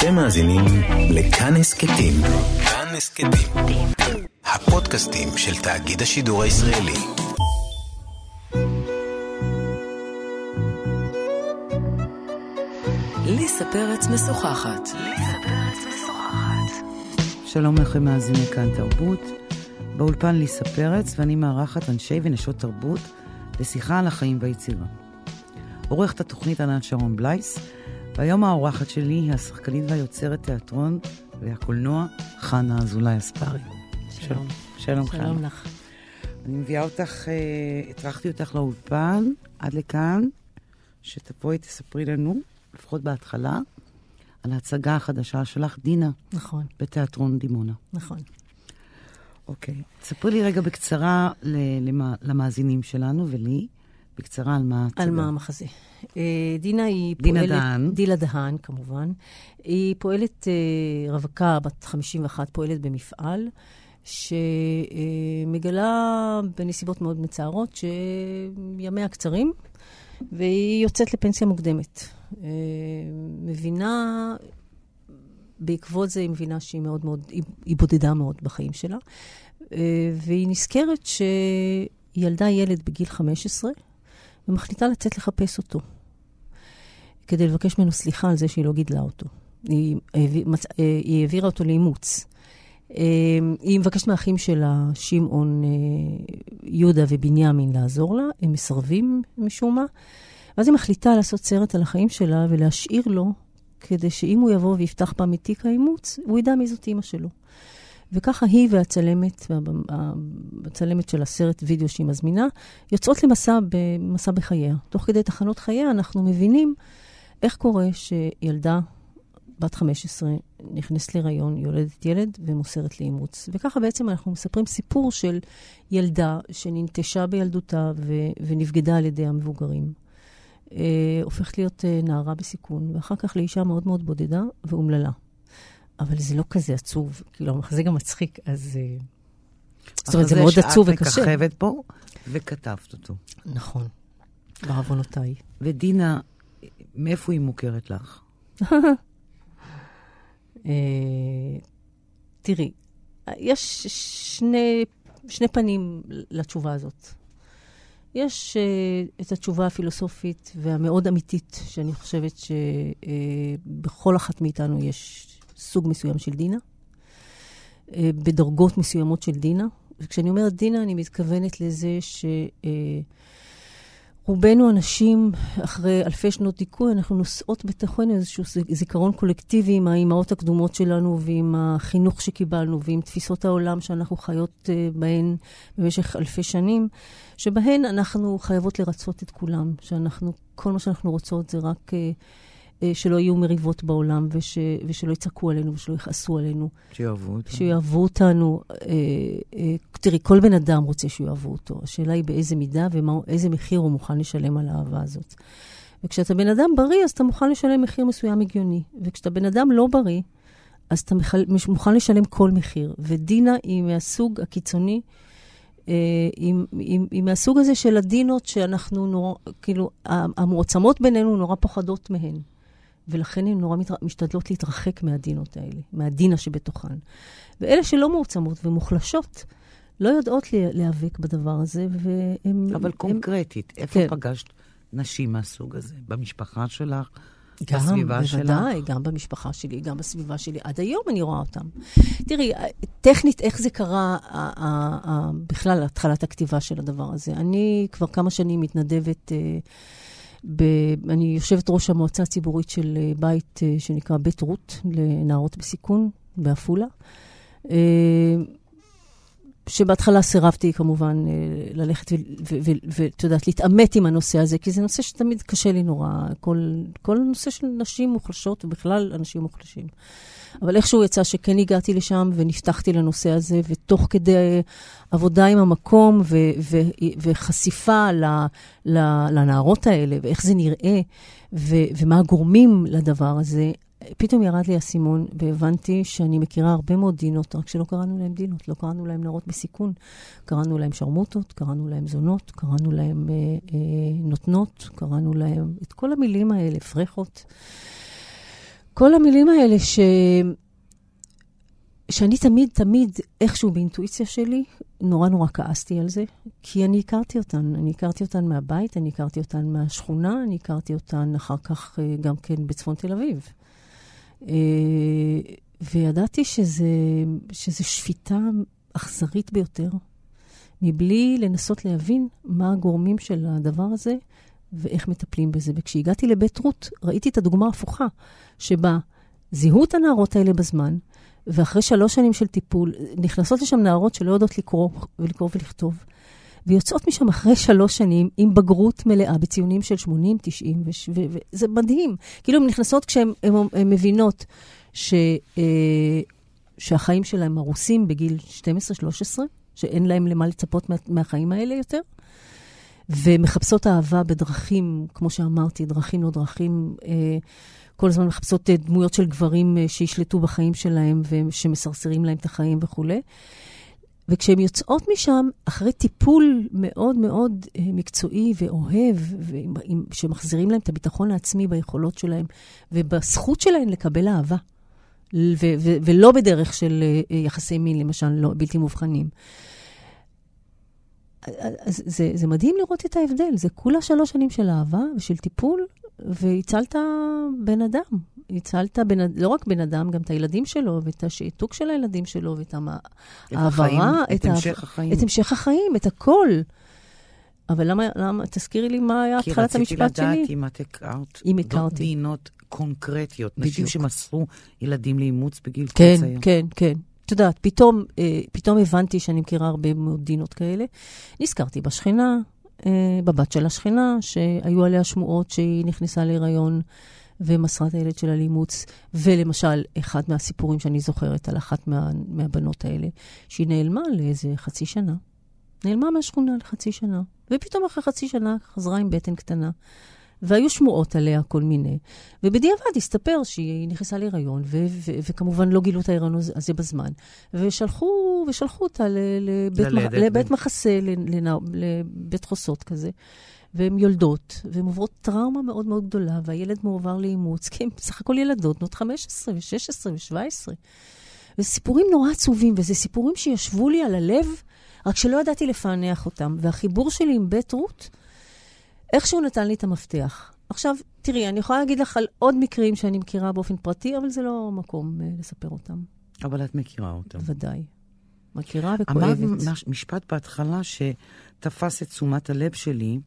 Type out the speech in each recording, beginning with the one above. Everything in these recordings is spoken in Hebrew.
אתם מאזינים לכאן הסכתים. כאן הסכתים. הפודקאסטים של תאגיד השידור הישראלי. ליסה פרץ משוחחת. שלום לכם מאזיני כאן תרבות. באולפן ליסה פרץ, ואני מארחת אנשי ונשות תרבות לשיחה על החיים והיצירה. עורכת התוכנית ענת שרון בלייס, והיום האורחת שלי היא השחקנית והיוצרת תיאטרון והקולנוע חנה אזולאי אספרי. שלום. שלום, חנה. שלום לך. אני מביאה אותך, אה, הטרחתי אותך לאולפן עד לכאן, שתבואי תספרי לנו, לפחות בהתחלה, על ההצגה החדשה שלך, דינה, נכון, בתיאטרון דימונה. נכון. אוקיי. תספרי לי רגע בקצרה למאזינים שלנו ולי, בקצרה על מה. על מה המחזה? אה, דינה היא דינה פועלת... דהן. דילה דהן, כמובן. היא פועלת, אה, רווקה בת 51, פועלת במפעל, שמגלה בנסיבות מאוד מצערות שימיה קצרים, והיא יוצאת לפנסיה מוקדמת. אה, מבינה, בעקבות זה היא מבינה שהיא מאוד מאוד, היא, היא בודדה מאוד בחיים שלה, והיא נזכרת שהיא ילדה ילד בגיל 15, ומחליטה לצאת לחפש אותו, כדי לבקש ממנו סליחה על זה שהיא לא גידלה אותו. היא, אה, היא העבירה אותו לאימוץ. אה, היא מבקשת מהאחים שלה, שמעון, אה, יהודה ובנימין, לעזור לה, הם מסרבים משום מה. ואז היא מחליטה לעשות סרט על החיים שלה ולהשאיר לו, כדי שאם הוא יבוא ויפתח פעם את תיק האימוץ, הוא ידע מי זאת אימא שלו. וככה היא והצלמת, הצלמת של הסרט וידאו שהיא מזמינה, יוצאות למסע במסע בחייה. תוך כדי תחנות חייה אנחנו מבינים איך קורה שילדה בת 15 נכנסת להיריון, יולדת ילד ומוסרת לאימוץ. וככה בעצם אנחנו מספרים סיפור של ילדה שננטשה בילדותה ו- ונבגדה על ידי המבוגרים. אה, הופכת להיות אה, נערה בסיכון, ואחר כך לאישה מאוד מאוד בודדה ואומללה. אבל זה לא כזה עצוב, כאילו, המחזה גם מצחיק, אז... אה, זאת אומרת, זה מאוד עצוב שאת וקשה. מככבת בו וכתבת אותו. נכון, בעוונותיי. ודינה, מאיפה היא מוכרת לך? אה, תראי, יש שני, שני פנים לתשובה הזאת. יש uh, את התשובה הפילוסופית והמאוד אמיתית, שאני חושבת שבכל אחת מאיתנו יש סוג מסוים של דינה, uh, בדרגות מסוימות של דינה. וכשאני אומרת דינה, אני מתכוונת לזה ש... Uh, רובנו אנשים, אחרי אלפי שנות דיכוי, אנחנו נושאות בתוכנו איזשהו זיכרון קולקטיבי עם האימהות הקדומות שלנו ועם החינוך שקיבלנו ועם תפיסות העולם שאנחנו חיות uh, בהן במשך אלפי שנים, שבהן אנחנו חייבות לרצות את כולם, שאנחנו, כל מה שאנחנו רוצות זה רק שלא יהיו מריבות בעולם וש, ושלא יצעקו עלינו ושלא יכעסו עלינו. שיאהבו אותה. שיאהבו אותנו. אה, אה, תראי, כל בן אדם רוצה שיאהבו אותו. השאלה היא באיזה מידה ואיזה מחיר הוא מוכן לשלם על האהבה הזאת. וכשאתה בן אדם בריא, אז אתה מוכן לשלם מחיר מסוים הגיוני. וכשאתה בן אדם לא בריא, אז אתה. מוכן לשלם כל מחיר. ודינה היא מהסוג הקיצוני, אה, היא, היא, היא מהסוג הזה של הדינות שאנחנו נורא, כאילו, המועצמות בינינו נורא פוחדות מהן. ולכן הן נורא משתדלות להתרחק מהדינות האלה, מהדינה שבתוכן. ואלה שלא מעוצמות ומוחלשות, לא יודעות להיאבק בדבר הזה, והם... אבל הם, קונקרטית, איפה כן. פגשת נשים מהסוג הזה? במשפחה שלך? גם, בסביבה שלך? בוודאי, גם במשפחה שלי, גם בסביבה שלי. עד היום אני רואה אותם. תראי, טכנית, איך זה קרה, בכלל, התחלת הכתיבה של הדבר הזה. אני כבר כמה שנים מתנדבת... ב... אני יושבת ראש המועצה הציבורית של בית שנקרא בית רות לנערות בסיכון בעפולה. שבהתחלה סירבתי כמובן ללכת ואת יודעת, להתעמת עם הנושא הזה, כי זה נושא שתמיד קשה לי נורא, כל, כל נושא של נשים מוחלשות ובכלל אנשים מוחלשים. אבל איכשהו יצא שכן הגעתי לשם ונפתחתי לנושא הזה, ותוך כדי עבודה עם המקום ו- ו- וחשיפה ל- ל- לנערות האלה, ואיך זה נראה, ו- ומה הגורמים לדבר הזה, פתאום ירד לי האסימון והבנתי שאני מכירה הרבה מאוד דינות, רק שלא קראנו להם דינות, לא קראנו להם נערות בסיכון. קראנו להם שרמוטות, קראנו להם זונות, קראנו להם אה, אה, נותנות, קראנו להם את כל המילים האלה, פרחות. כל המילים האלה ש... שאני תמיד, תמיד, איכשהו באינטואיציה שלי, נורא נורא כעסתי על זה, כי אני הכרתי אותן. אני הכרתי אותן מהבית, אני הכרתי אותן מהשכונה, אני הכרתי אותן אחר כך אה, גם כן בצפון תל אביב. אה, וידעתי שזה, שזה שפיטה אכזרית ביותר, מבלי לנסות להבין מה הגורמים של הדבר הזה ואיך מטפלים בזה. וכשהגעתי לבית רות, ראיתי את הדוגמה ההפוכה, שבה זיהו את הנערות האלה בזמן, ואחרי שלוש שנים של טיפול, נכנסות לשם נערות שלא יודעות לקרוא ולקרוא ולכתוב, ויוצאות משם אחרי שלוש שנים עם בגרות מלאה בציונים של 80, 90, וזה מדהים. כאילו הן נכנסות כשהן מבינות ש, אה, שהחיים שלהם הרוסים בגיל 12-13, שאין להם למה לצפות מה, מהחיים האלה יותר, ומחפשות אהבה בדרכים, כמו שאמרתי, דרכים לא דרכים. אה, כל הזמן מחפשות אה, דמויות של גברים אה, שישלטו בחיים שלהם ושמסרסרים להם את החיים וכולי. וכשהן יוצאות משם, אחרי טיפול מאוד מאוד אה, מקצועי ואוהב, שמחזירים להם את הביטחון העצמי ביכולות שלהם ובזכות שלהם לקבל אהבה, ולא בדרך של יחסי מין, למשל, לא, בלתי מובחנים. אז זה, זה מדהים לראות את ההבדל. זה כולה שלוש שנים של אהבה ושל טיפול, והצלת בן אדם. הצלת בן, לא רק בן אדם, גם את הילדים שלו, ואת השעתוק של הילדים שלו, ואת ההעברה, את, את המשך החיים. את המשך החיים, את הכל. אבל למה, למה, תזכירי לי מה היה התחלת המשפט שלי. כי רציתי לדעת אם את הכרת אם הכרתי. מדינות קונקרטיות, בדיוק. נשים שמסרו ילדים לאימוץ בגיל כן, צעיר. כן, כן, כן. את יודעת, פתאום, אה, פתאום הבנתי שאני מכירה הרבה מאוד דינות כאלה. נזכרתי בשכנה, אה, בבת של השכנה, שהיו עליה שמועות שהיא נכנסה להיריון ומסרה את הילד שלה לאימוץ. ולמשל, אחד מהסיפורים שאני זוכרת על אחת מה, מהבנות האלה, שהיא נעלמה לאיזה חצי שנה. נעלמה מהשכונה לחצי שנה, ופתאום אחרי חצי שנה חזרה עם בטן קטנה. והיו שמועות עליה כל מיני. ובדיעבד הסתפר שהיא נכנסה להיריון, ו- ו- וכמובן לא גילו את ההיריון הזה בזמן. ושלחו, ושלחו אותה לבית, מח- לבית מחסה, לנע- לבית חוסות כזה. והן יולדות, והן עוברות טראומה מאוד מאוד גדולה, והילד מועבר לאימוץ, כי הן בסך הכל ילדות, בנות 15 ו-16 ו-17. וזה סיפורים נורא עצובים, וזה סיפורים שישבו לי על הלב, רק שלא ידעתי לפענח אותם. והחיבור שלי עם בית רות, איכשהו נתן לי את המפתח. עכשיו, תראי, אני יכולה להגיד לך על עוד מקרים שאני מכירה באופן פרטי, אבל זה לא מקום uh, לספר אותם. אבל את מכירה אותם. ודאי. מכירה וכואבת. אמרת משפט בהתחלה שתפס את תשומת הלב שלי.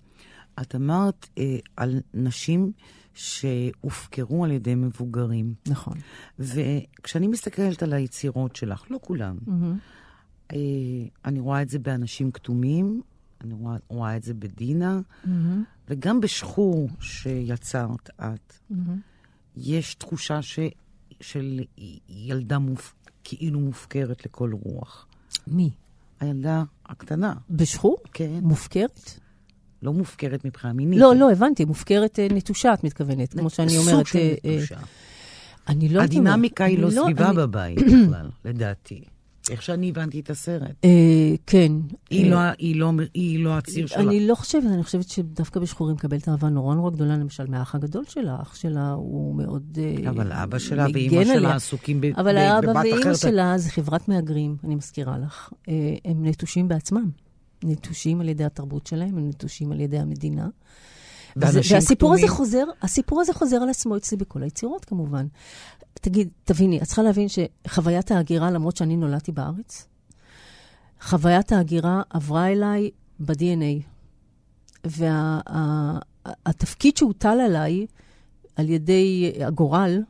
את אמרת אה, על נשים שהופקרו על ידי מבוגרים. נכון. וכשאני מסתכלת על היצירות שלך, לא כולן, mm-hmm. אה, אני רואה את זה באנשים כתומים, אני רואה, רואה את זה בדינה, mm-hmm. וגם בשחור שיצרת את, mm-hmm. יש תחושה ש, של ילדה מופ, כאילו מופקרת לכל רוח. מי? הילדה הקטנה. בשחור? כן. מופקרת? לא מופקרת מבחינה מינית. לא, לא, הבנתי. מופקרת אה, נטושה, את מתכוונת, כמו שאני אומרת. סוג של אה, נטושה. אני לא יודעת... הדינמיקה היא לא, לא סביבה. בבית בכלל, לדעתי. איך שאני הבנתי את הסרט. אה, כן. היא, אה, לא, לא, היא לא הציר שלה. אני לא חושבת, אני חושבת שדווקא בשחורים מקבלת אהבה נורא נורא גדולה, למשל, מהאח הגדול שלה. אח שלה הוא מאוד אה, אבל אבא שלה ואימא שלה עסוקים בבת אחרת. אבל האבא ואימא שלה זה חברת מהגרים, אני מזכירה לך. הם נטושים בעצמם. נטושים על ידי התרבות שלהם, הם נטושים על ידי המדינה. והסיפור הזה חוזר, הסיפור הזה חוזר על עצמו אצלי בכל היצירות, כמובן. תגיד, תביני, את צריכה להבין שחוויית ההגירה, למרות שאני נולדתי בארץ, חוויית ההגירה עברה אליי ב-DNA. והתפקיד וה, שהוטל עליי, על ידי הגורל,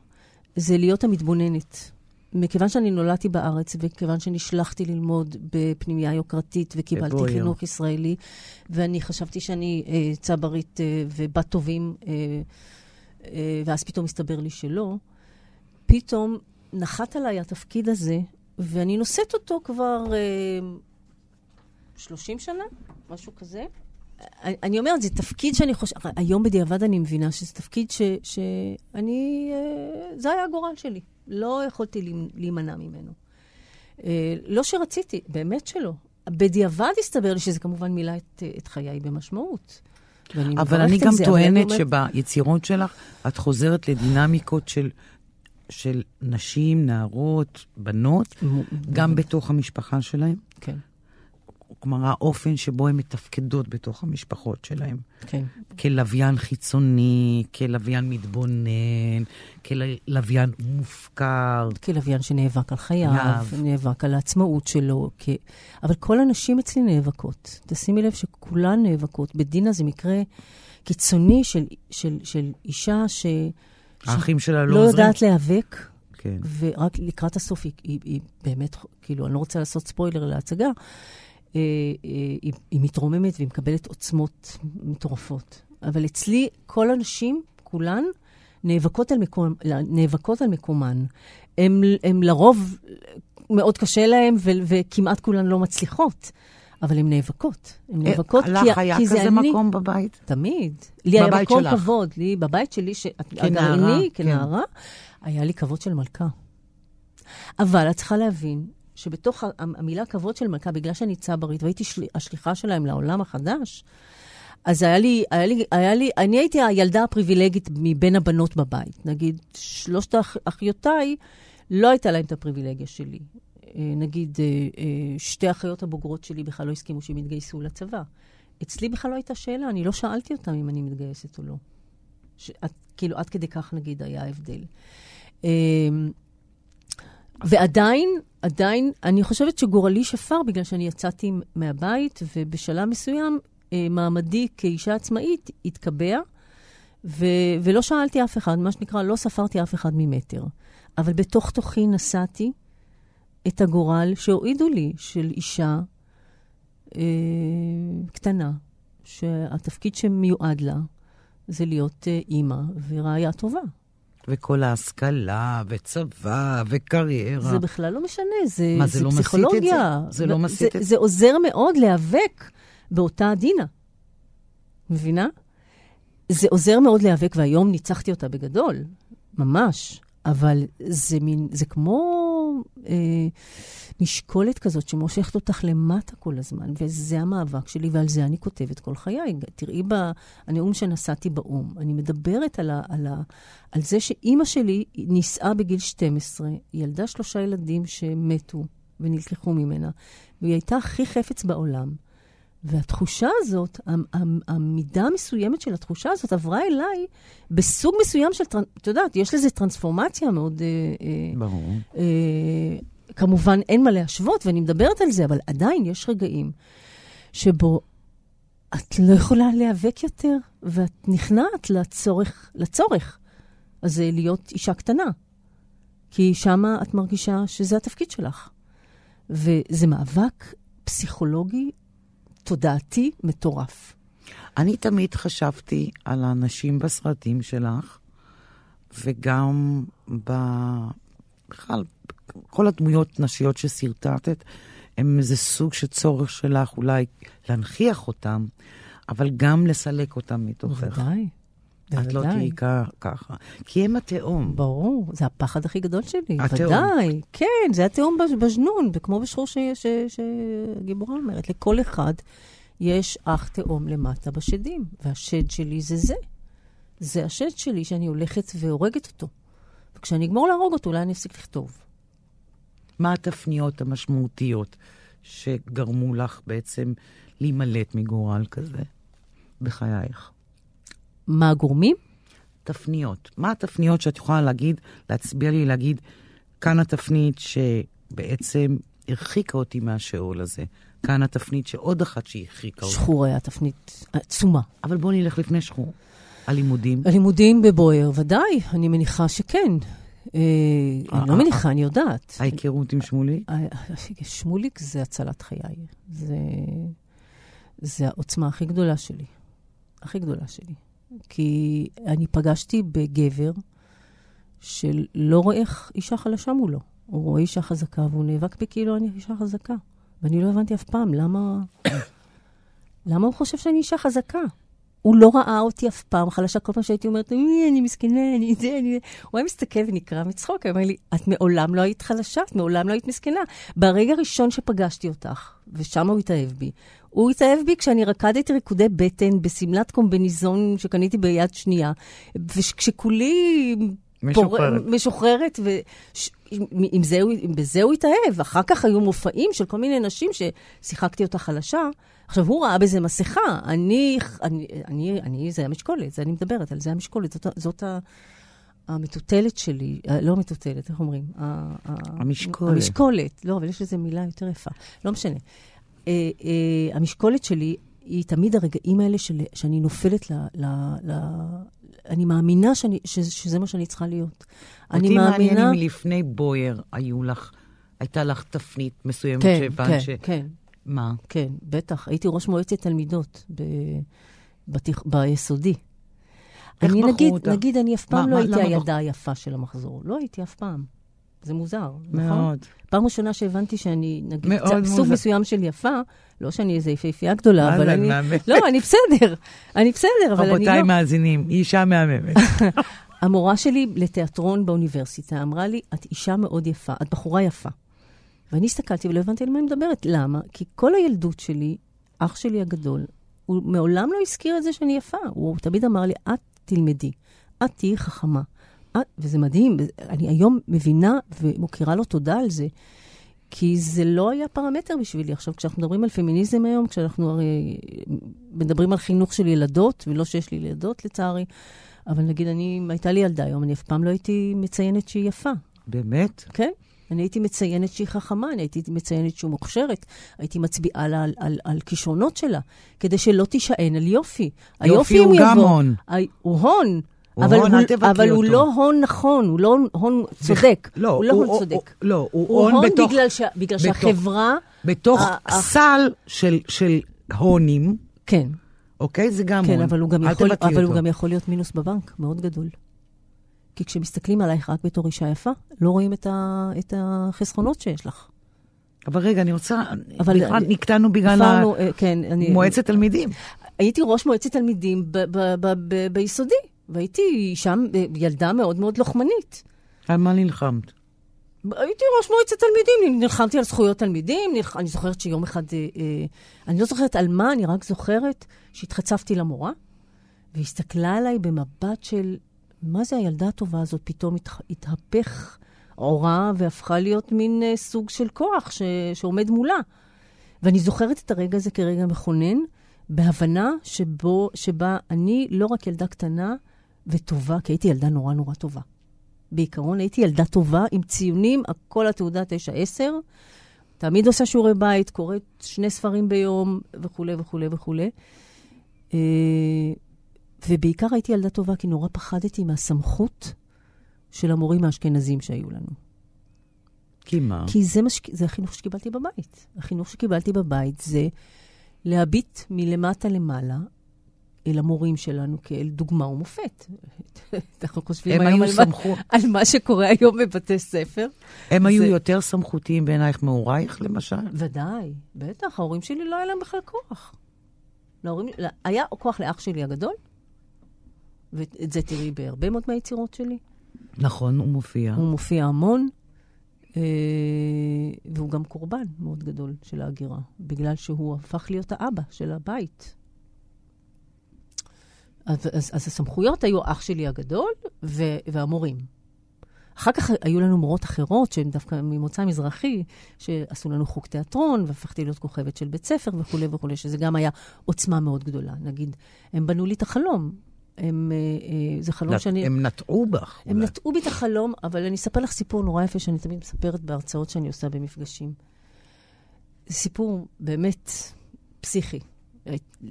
זה להיות המתבוננת. מכיוון שאני נולדתי בארץ, וכיוון שנשלחתי ללמוד בפנימייה יוקרתית, וקיבלתי בבויו. חינוך ישראלי, ואני חשבתי שאני אה, צברית אה, ובת טובים, אה, אה, ואז פתאום הסתבר לי שלא, פתאום נחת עליי התפקיד הזה, ואני נושאת אותו כבר אה, 30 שנה, משהו כזה. אני אומרת, זה תפקיד שאני חושבת, היום בדיעבד אני מבינה שזה תפקיד ש, שאני, אה, זה היה הגורל שלי. לא יכולתי להימנע ממנו. אה, לא שרציתי, באמת שלא. בדיעבד הסתבר לי שזה כמובן מילא את, את חיי במשמעות. אבל אני גם זה, טוענת שביצירות שלך את חוזרת לדינמיקות של של נשים, נערות, בנות, גם בתוך המשפחה שלהם. כן, כלומר, האופן שבו הן מתפקדות בתוך המשפחות שלהם. כן. כלוויין חיצוני, כלוויין מתבונן, כלוויין מופקר. כלוויין שנאבק על חייו, נאב. נאבק על העצמאות שלו. כ... אבל כל הנשים אצלי נאבקות. תשימי לב שכולן נאבקות. בדינה זה מקרה קיצוני של, של, של אישה ש... האחים שלה לא לא עוזרים. יודעת להיאבק, כן. ורק לקראת הסוף היא, היא, היא באמת, כאילו, אני לא רוצה לעשות ספוילר להצגה, היא, היא מתרוממת והיא מקבלת עוצמות מטורפות. אבל אצלי, כל הנשים, כולן, נאבקות על, מקום, נאבקות על מקומן. הם, הם לרוב, מאוד קשה להם, ו, וכמעט כולן לא מצליחות. אבל הן נאבקות. הן נאבקות אה, כי, לך היה כי זה כזה אני. מקום בבית? תמיד. לי היה מקום שלך. כבוד. לי, בבית שלי, ש... כנערה, הגרעיני, כן. כנערה, היה לי כבוד של מלכה. אבל את צריכה להבין שבתוך המילה כבוד של מלכה, בגלל שאני צברית והייתי של... השליחה שלהם לעולם החדש, אז היה לי, היה לי, היה לי, אני הייתי הילדה הפריבילגית מבין הבנות בבית. נגיד, שלושת אח, אחיותיי, לא הייתה להם את הפריבילגיה שלי. אה, נגיד, אה, אה, שתי אחיות הבוגרות שלי בכלל לא הסכימו שהם יתגייסו לצבא. אצלי בכלל לא הייתה שאלה, אני לא שאלתי אותם אם אני מתגייסת או לא. ש... כאילו, עד כדי כך, נגיד, היה ההבדל. ועדיין, עדיין, אני חושבת שגורלי שפר בגלל שאני יצאתי מהבית, ובשלב מסוים אה, מעמדי כאישה עצמאית התקבע, ו- ולא שאלתי אף אחד, מה שנקרא, לא ספרתי אף אחד ממטר. אבל בתוך תוכי נשאתי את הגורל שהורידו לי של אישה אה, קטנה, שהתפקיד שמיועד לה זה להיות אה, אימא ורעיה טובה. וכל ההשכלה, וצבא, וקריירה. זה בכלל לא משנה, זה, מה, זה לא מסיט את פסיכולוגיה. זה? זה לא מסיט את זה? זה? זה עוזר מאוד להיאבק באותה עדינה. מבינה? זה עוזר מאוד להיאבק, והיום ניצחתי אותה בגדול, ממש. אבל זה מין, זה כמו אה, משקולת כזאת שמושכת אותך למטה כל הזמן, וזה המאבק שלי, ועל זה אני כותבת כל חיי. תראי בנאום שנשאתי באו"ם, אני מדברת על, ה, על, ה, על זה שאימא שלי נישאה בגיל 12, היא ילדה שלושה ילדים שמתו ונלקחו ממנה, והיא הייתה הכי חפץ בעולם. והתחושה הזאת, המ- המ- המידה המסוימת של התחושה הזאת עברה אליי בסוג מסוים של, את יודעת, יש לזה טרנספורמציה מאוד... אה, אה, ברור. אה, כמובן, אין מה להשוות, ואני מדברת על זה, אבל עדיין יש רגעים שבו את לא יכולה להיאבק יותר, ואת נכנעת לצורך, לצורך הזה להיות אישה קטנה. כי שמה את מרגישה שזה התפקיד שלך. וזה מאבק פסיכולוגי, תודעתי, מטורף. אני תמיד חשבתי על האנשים בסרטים שלך, וגם ב... בכלל, כל הדמויות נשיות שסרטטת, הם איזה סוג של צורך שלך אולי להנכיח אותם, אבל גם לסלק אותם מתוכך. בוודאי. את לא תהיי ככה. כי הם התהום. ברור, זה הפחד הכי גדול שלי. התהום. ודאי, כן, זה התהום בז- בז'נון, וכמו בשחור ש- ש- שהגיבורה אומרת, לכל אחד יש אח תהום למטה בשדים, והשד שלי זה זה. זה השד שלי שאני הולכת והורגת אותו. וכשאני אגמור להרוג אותו, אולי אני אפסיק לכתוב. מה התפניות המשמעותיות שגרמו לך בעצם להימלט מגורל כזה בחייך? מה הגורמים? תפניות. מה התפניות שאת יכולה להגיד, להצביע לי, להגיד, כאן התפנית שבעצם הרחיקה אותי מהשאול הזה. כאן התפנית שעוד אחת שהרחיקה אותי. שחור היה תפנית עצומה. אבל בואו נלך לפני שחור. הלימודים. הלימודים בבויאר, ודאי, אני מניחה שכן. אה, אה, אני לא אה, מניחה, אני יודעת. ההיכרות עם שמולי? אה, שמוליק זה הצלת חיי. זה העוצמה הכי גדולה שלי. הכי גדולה שלי. כי אני פגשתי בגבר שלא רואה איך אישה חלשה מולו. הוא רואה אישה חזקה והוא נאבק בי כאילו אני אישה חזקה. ואני לא הבנתי אף פעם למה... למה הוא חושב שאני אישה חזקה? הוא לא ראה אותי אף פעם חלשה, כל פעם שהייתי אומרת, "אוי, אני מסכנה, אני זה, אני זה. הוא היה מסתכל ונקרע מצחוק, הוא אומר לי, את מעולם לא היית חלשה, את מעולם לא היית מסכנה. ברגע הראשון שפגשתי אותך, ושם הוא התאהב בי, הוא התאהב בי כשאני רקדתי ריקודי בטן בשמלת קומביניזון שקניתי ביד שנייה, וכשכולי משוחררת. פור... משוחררת, ובזה הוא התאהב. אחר כך היו מופעים של כל מיני נשים ששיחקתי אותה חלשה. עכשיו, הוא ראה בזה מסכה. אני, אני, אני, אני זה המשקולת, זה אני מדברת, על זה המשקולת. זאת, זאת ה... המטוטלת שלי, אה, לא המטוטלת, איך אומרים? המשקולת. המשקולת, לא, אבל יש איזו מילה יותר יפה. לא משנה. אה, אה, המשקולת שלי היא תמיד הרגעים האלה של, שאני נופלת ל... ל, ל אני מאמינה שאני, ש, שזה מה שאני צריכה להיות. אני מאמינה... אותי מעניין אם לפני בויר היו לך, הייתה לך תפנית מסוימת כן, שהבנת כן, ש... כן, מה? כן, בטח. הייתי ראש מועצת תלמידות ב, בתיכ... ביסודי. איך אני בחרו נגיד, אותך? נגיד, אני אף פעם מה- לא מה- הייתי הילדה היפה של המחזור. לא הייתי אף פעם. זה מוזר, נכון? מאוד. פעם ראשונה שהבנתי שאני, נגיד, מאוד סוג מוזר. מסוים של יפה, לא שאני איזו יפהפייה גדולה, מה אבל זה, אני... מהממת. לא, אני בסדר, אני בסדר, אבל אני רבותיי לא... מאזינים, היא אישה מהממת. המורה שלי לתיאטרון באוניברסיטה אמרה לי, את אישה מאוד יפה, את בחורה יפה. ואני הסתכלתי ולא הבנתי על מה היא מדברת. למה? כי כל הילדות שלי, אח שלי הגדול, הוא מעולם לא הזכיר את זה שאני יפה. הוא תמיד אמר לי, את תלמדי, את תהיי חכמה. את, וזה מדהים, אני היום מבינה ומוקירה לו תודה על זה, כי זה לא היה פרמטר בשבילי. עכשיו, כשאנחנו מדברים על פמיניזם היום, כשאנחנו הרי מדברים על חינוך של ילדות, ולא שיש לי ילדות לצערי, אבל נגיד, אני, הייתה לי ילדה היום, אני אף פעם לא הייתי מציינת שהיא יפה, באמת? כן? אני הייתי מציינת שהיא חכמה, אני הייתי מציינת שהיא מוכשרת, הייתי מצביעה לה על, על, על כישרונות שלה, כדי שלא תישען על יופי. היופי, הוא גם הון. ה- הוא הון. הוא אבל, הון, הוא, אל אבל הוא. לא הון נכון, הוא לא הון צודק. לא, הוא לא הוא- הון צודק. הוא- לא, הוא הוא הון הון בתוך- בגלל, ש, בגלל בתוך- שהחברה... בתוך ה- ה- סל של- של הונים, כן, אוקיי? זה גם כן, הון. אבל הוא גם יכול, אבל הוא. גם יכול להיות מינוס בבנק, מאוד גדול. כי כשמסתכלים עלייך רק בתור אישה יפה, לא רואים את, ה, את החסכונות שיש לך. אבל רגע, אני רוצה... אבל- נקטענו בגלל עברנו, אה, כן, אני... מועצת תלמידים. הייתי ראש מועצת תלמידים ביסודי, והייתי שם אה, ילדה מאוד מאוד לוחמנית. על מה נלחמת? הייתי ראש מועצת תלמידים, נלחמתי על זכויות תלמידים, נלח... אני זוכרת שיום אחד, אה, אה, אני לא זוכרת על מה, אני רק זוכרת שהתחצפתי למורה, והיא הסתכלה עליי במבט של, מה זה הילדה הטובה הזאת, פתאום הת... התהפך עורה והפכה להיות מין אה, סוג של כוח ש... שעומד מולה. ואני זוכרת את הרגע הזה כרגע מכונן, בהבנה שבו, שבה אני לא רק ילדה קטנה וטובה, כי הייתי ילדה נורא נורא טובה. בעיקרון הייתי ילדה טובה, עם ציונים, הכל התעודה 9-10. תמיד עושה שיעורי בית, קוראת שני ספרים ביום, וכולי וכולי וכולי. אה, ובעיקר הייתי ילדה טובה, כי נורא פחדתי מהסמכות של המורים האשכנזים שהיו לנו. כי מה? כי זה, מש... זה החינוך שקיבלתי בבית. החינוך שקיבלתי בבית זה להביט מלמטה למעלה אל המורים שלנו כאל דוגמה ומופת. אנחנו חושבים היום היו על, מה, סמכו- על מה שקורה היום בבתי ספר. הם היו זה- יותר סמכותיים בעינייך מהורייך, למשל? ודאי, בטח, ההורים שלי לא היה להם בכלל כוח. להורים, היה כוח לאח שלי הגדול, ואת זה תראי בהרבה מאוד מהיצירות שלי. נכון, הוא מופיע. הוא מופיע המון, אה, והוא גם קורבן מאוד גדול של ההגירה, בגלל שהוא הפך להיות האבא של הבית. אז, אז, אז הסמכויות היו אח שלי הגדול ו, והמורים. אחר כך היו לנו מורות אחרות, שהן דווקא ממוצא מזרחי, שעשו לנו חוג תיאטרון, והפכתי להיות כוכבת של בית ספר וכולי וכולי, שזה גם היה עוצמה מאוד גדולה. נגיד, הם בנו לי את החלום. הם, אה, אה, זה חלום שאני... הם נטעו בך. הם אולי. נטעו בי את החלום, אבל אני אספר לך סיפור נורא יפה שאני תמיד מספרת בהרצאות שאני עושה במפגשים. סיפור באמת פסיכי,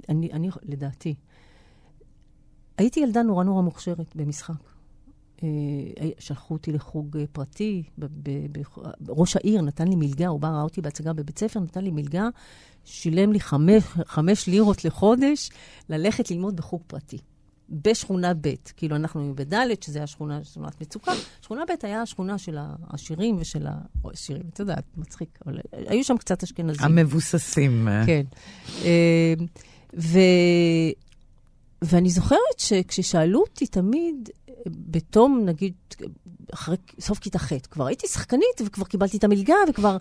אני, אני לדעתי. הייתי ילדה נורא נורא מוכשרת במשחק. אה, שלחו אותי לחוג אה, פרטי, ראש העיר נתן לי מלגה, הוא בא, ראה אותי בהצגה בבית ספר, נתן לי מלגה, שילם לי חמש, חמש לירות לחודש ללכת ללמוד בחוג פרטי. בשכונה ב', כאילו אנחנו היינו בד', שזה היה שכונה, שכונת מצוקה. שכונה ב' היה השכונה של העשירים ושל ה... או עשירים, את יודעת, מצחיק, אבל היו שם קצת אשכנזים. המבוססים. אה. כן. אה, ו... ואני זוכרת שכששאלו אותי תמיד, בתום, נגיד, אחרי סוף כיתה ח', כבר הייתי שחקנית וכבר קיבלתי את המלגה וכבר,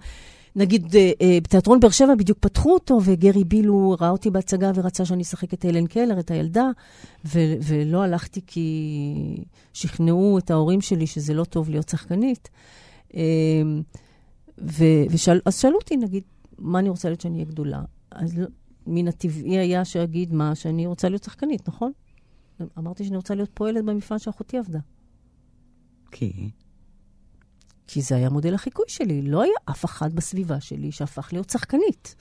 נגיד, אה, אה, בתיאטרון באר שבע בדיוק פתחו אותו, וגרי בילו ראה אותי בהצגה ורצה שאני אשחק את אלן קלר, את הילדה, ו- ולא הלכתי כי שכנעו את ההורים שלי שזה לא טוב להיות שחקנית. אה, ו- ושאל, אז שאלו אותי, נגיד, מה אני רוצה להיות כשאני אהיה גדולה? אז לא- מן הטבעי היה שאגיד מה, שאני רוצה להיות שחקנית, נכון? אמרתי שאני רוצה להיות פועלת במפעל שאחותי עבדה. כי? כי זה היה מודל החיקוי שלי. לא היה אף אחד בסביבה שלי שהפך להיות שחקנית.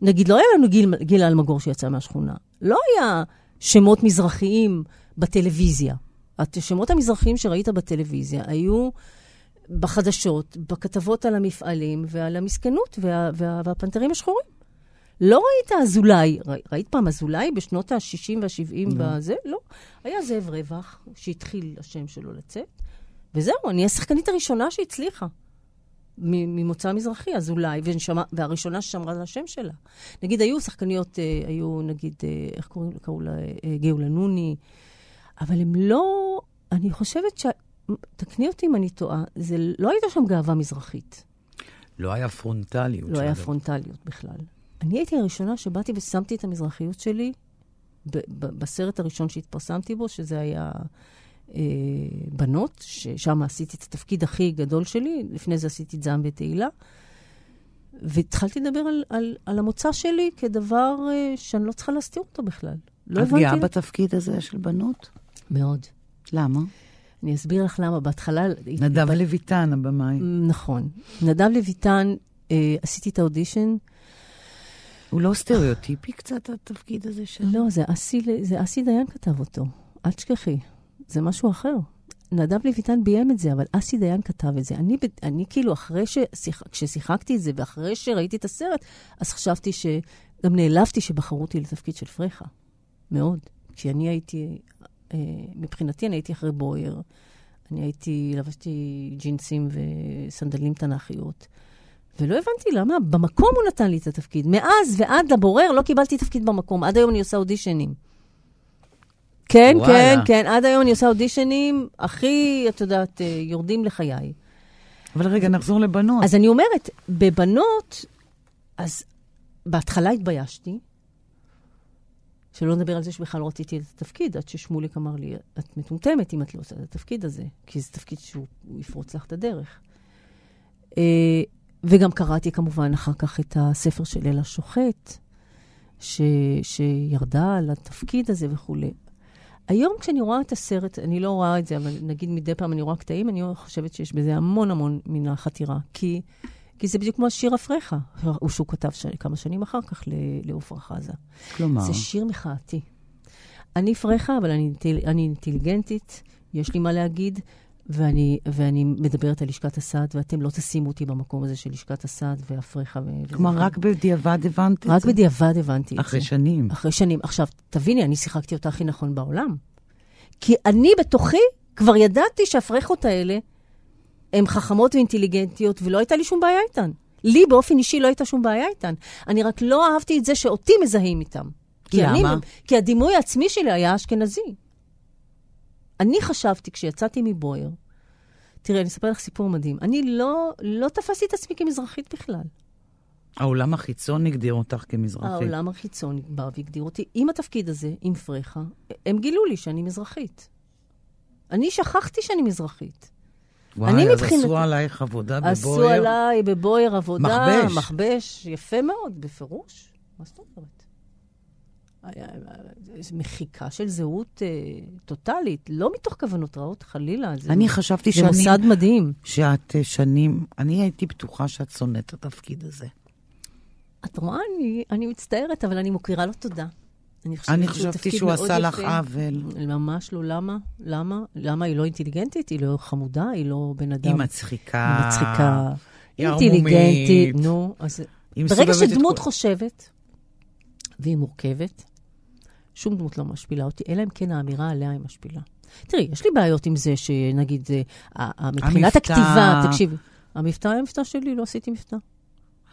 נגיד, לא היה לנו גיל, גיל אלמגור שיצא מהשכונה. לא היה שמות מזרחיים בטלוויזיה. השמות המזרחיים שראית בטלוויזיה היו בחדשות, בכתבות על המפעלים ועל המסכנות וה, וה, והפנתרים השחורים. לא ראית אזולאי, ראית פעם אזולאי בשנות ה-60 וה-70 לא. בזה? לא. היה זאב רווח, שהתחיל השם שלו לצאת, וזהו, אני השחקנית הראשונה שהצליחה. ממוצא מזרחי, אזולאי, ונשמע, והראשונה ששמרה על השם שלה. נגיד, היו שחקניות, אה, היו, נגיד, אה, איך קוראים, קראו לה, אה, גאולה נוני, אבל הם לא, אני חושבת ש... תקני אותי אם אני טועה, זה לא הייתה שם גאווה מזרחית. לא היה פרונטליות. לא היה. פרונטליות בכלל. אני הייתי הראשונה שבאתי ושמתי את המזרחיות שלי ב- ב- בסרט הראשון שהתפרסמתי בו, שזה היה אה, בנות, ששם עשיתי את התפקיד הכי גדול שלי, לפני זה עשיתי את זעם ותהילה. והתחלתי לדבר על, על, על המוצא שלי כדבר אה, שאני לא צריכה להסתיר אותו בכלל. לא את הבנתי... גאה בתפקיד הזה של בנות? מאוד. למה? אני אסביר לך למה. בהתחלה... נדב לויטן, הבמאי. נכון. נדב לויטן, אה, עשיתי את האודישן. הוא לא סטריאוטיפי קצת, התפקיד הזה שלו? לא, זה אסי, זה אסי דיין כתב אותו. אל תשכחי. זה משהו אחר. נדב לויטן ביים את זה, אבל אסי דיין כתב את זה. אני, אני כאילו, אחרי ששיח, כששיחקתי את זה ואחרי שראיתי את הסרט, אז חשבתי ש... גם נעלבתי שבחרו אותי לתפקיד של פרחה. מאוד. כי אני הייתי, אה, מבחינתי אני הייתי אחרי בויר. אני הייתי, לבשתי ג'ינסים וסנדלים תנ"כיות. ולא הבנתי למה, במקום הוא נתן לי את התפקיד. מאז ועד לבורר לא קיבלתי תפקיד במקום. עד היום אני עושה אודישנים. כן, וואלה. כן, כן, עד היום אני עושה אודישנים הכי, את יודעת, אה, יורדים לחיי. אבל רגע, נחזור לבנות. אז אני אומרת, בבנות, אז בהתחלה התביישתי, שלא נדבר על זה שבכלל לא רציתי את התפקיד, עד ששמוליק אמר לי, את מטומטמת אם את לא עושה את התפקיד הזה, כי זה תפקיד שהוא הוא יפרוץ לך את הדרך. אה, וגם קראתי כמובן אחר כך את הספר של אלה שוחט, ש, שירדה על התפקיד הזה וכולי. היום כשאני רואה את הסרט, אני לא רואה את זה, אבל נגיד מדי פעם אני רואה קטעים, אני חושבת שיש בזה המון המון מן החתירה. כי, כי זה בדיוק כמו השיר אפריך, הוא שהוא כתב ש... כמה שנים אחר כך לעופרה חזה. כלומר, זה שיר מחאתי. אני פרחה, אבל אני, אינטל- אני אינטליגנטית, יש לי מה להגיד, ואני, ואני מדברת על לשכת הסעד, ואתם לא תשימו אותי במקום הזה של לשכת הסעד ואפריך. ו... כלומר, רק בדיעבד הבנת את רק זה? בדיעבד הבנתי את זה. אחרי שנים. אחרי שנים. עכשיו, תביני, אני שיחקתי אותה הכי נכון בעולם. כי אני בתוכי כבר ידעתי שהפרחות האלה הן חכמות ואינטליגנטיות, ולא הייתה לי שום בעיה איתן. לי באופן אישי לא הייתה שום בעיה איתן. אני רק לא אהבתי את זה שאותי מזהים איתם. כי למה? אני, כי הדימוי העצמי שלי היה אשכנזי. אני חשבתי, כשיצאתי מבויר, תראה, אני אספר לך סיפור מדהים. אני לא, לא תפסתי את עצמי כמזרחית בכלל. העולם החיצון הגדיר אותך כמזרחית. העולם החיצון בא והגדיר אותי עם התפקיד הזה, עם פרחה. הם גילו לי שאני מזרחית. אני שכחתי שאני מזרחית. וואי, אני אז מבחינתי- עשו עלייך עבודה עשו בבויר. עליי בבויר עבודה, מכבש. מכבש, יפה מאוד, בפירוש. מה זאת אומרת? מחיקה של זהות אה, טוטאלית, לא מתוך כוונות רעות, חלילה. זה, אני חשבתי זה שאני... מוסד מדהים. שאת אה, שנים... אני הייתי בטוחה שאת שונאת את התפקיד הזה. את רואה, אני, אני מצטערת, אבל אני מוקירה לו תודה. אני חושבת אני חשבתי שהוא עשה לך. עוול. ממש לא, למה? למה? למה? היא לא אינטליגנטית? היא לא חמודה? היא לא בן אדם... היא מצחיקה. היא מצחיקה. היא אינטליגנטית. נו, אז ברגע את שדמות כל- חושבת, והיא מורכבת, שום דמות לא משפילה אותי, אלא אם כן האמירה עליה היא משפילה. תראי, יש לי בעיות עם זה שנגיד, זה- ה- ה- מבחינת. הכתיבה, תקשיבי, המבטא היה מבטא שלי, לא עשיתי מבטא.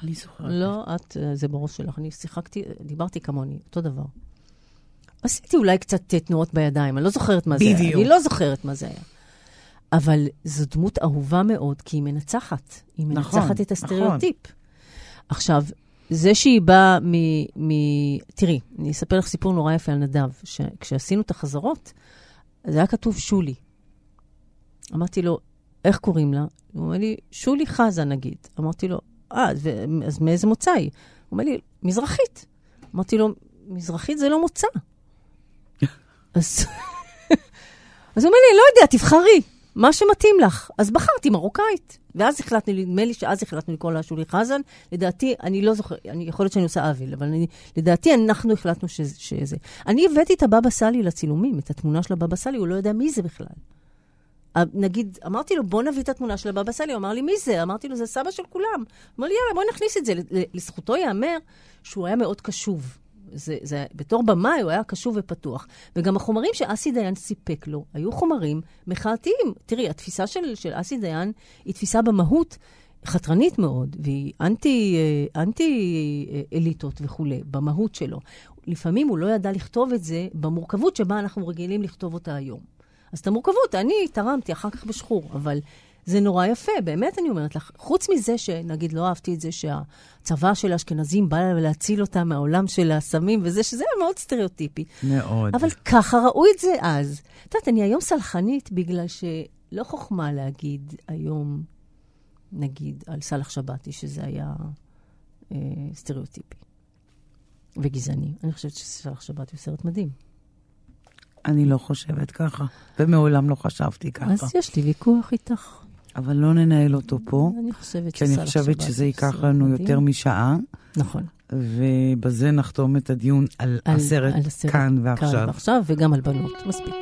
אני זוכרת. לא, את, אה, זה בראש שלך. אני שיחקתי, דיברתי כמוני, אותו דבר. עשיתי אולי קצת אה, תנועות בידיים, אני לא זוכרת מה זה היה. בדיוק. אני לא זוכרת מה זה היה. אבל זו דמות אהובה מאוד, כי היא מנצחת. היא נכון, מנצחת את נכון. הסטריאוטיפ. עכשיו, זה שהיא באה מ... מ... תראי, אני אספר לך סיפור נורא יפה על נדב. שכשעשינו את החזרות, זה היה כתוב שולי. אמרתי לו, איך קוראים לה? הוא אומר לי, שולי חזן נגיד. אמרתי לו, אה, ו- אז מאיזה מוצא היא? הוא אומר לי, מזרחית. אמרתי לו, מזרחית זה לא מוצא. אז, אז הוא אומר לי, לא יודע, תבחרי, מה שמתאים לך. אז בחרתי מרוקאית. ואז החלטנו, נדמה לי שאז החלטנו לקרוא לה שולי חזן. לדעתי, אני לא זוכרת, אני, יכול להיות שאני עושה עוול, אבל אני, לדעתי אנחנו החלטנו שזה, שזה. אני הבאתי את הבבא סאלי לצילומים, את התמונה של הבבא סאלי, הוא לא יודע מי זה בכלל. ה- נגיד, אמרתי לו, בוא נביא את התמונה של הבבא סאלי, הוא אמר לי, מי זה? אמרתי לו, זה סבא של כולם. הוא אמר לי, יאללה, בוא נכניס את זה. לזכותו ייאמר שהוא היה מאוד קשוב. זה, זה, בתור במאי הוא היה קשוב ופתוח. וגם החומרים שאסי דיין סיפק לו, היו חומרים מחאתיים. תראי, התפיסה של, של אסי דיין היא תפיסה במהות חתרנית מאוד, והיא אנטי, אה, אנטי אה, אליטות וכולי, במהות שלו. לפעמים הוא לא ידע לכתוב את זה במורכבות שבה אנחנו רגילים לכתוב אותה היום. אז את המורכבות, אני תרמתי אחר כך בשחור, אבל זה נורא יפה, באמת אני אומרת לך. חוץ מזה שנגיד לא אהבתי את זה שהצבא של האשכנזים בא להציל אותם מהעולם של הסמים וזה, שזה היה מאוד סטריאוטיפי. מאוד. אבל ככה ראו את זה אז. את יודעת, אני היום סלחנית בגלל שלא חוכמה להגיד היום, נגיד, על סאלח שבתי, שזה היה אה, סטריאוטיפי וגזעני. אני חושבת שסאלח שבתי הוא סרט מדהים. אני לא חושבת ככה, ומעולם לא חשבתי ככה. אז יש לי ויכוח איתך. אבל לא ננהל אותו פה, אני חושבת כי אני חושבת שזה ייקח לנו מדהים. יותר משעה, נכון. ובזה נחתום את הדיון על על- הסרט על הסרט כאן כאן ועכשיו. ועכשיו, וגם על בנות. מספיק.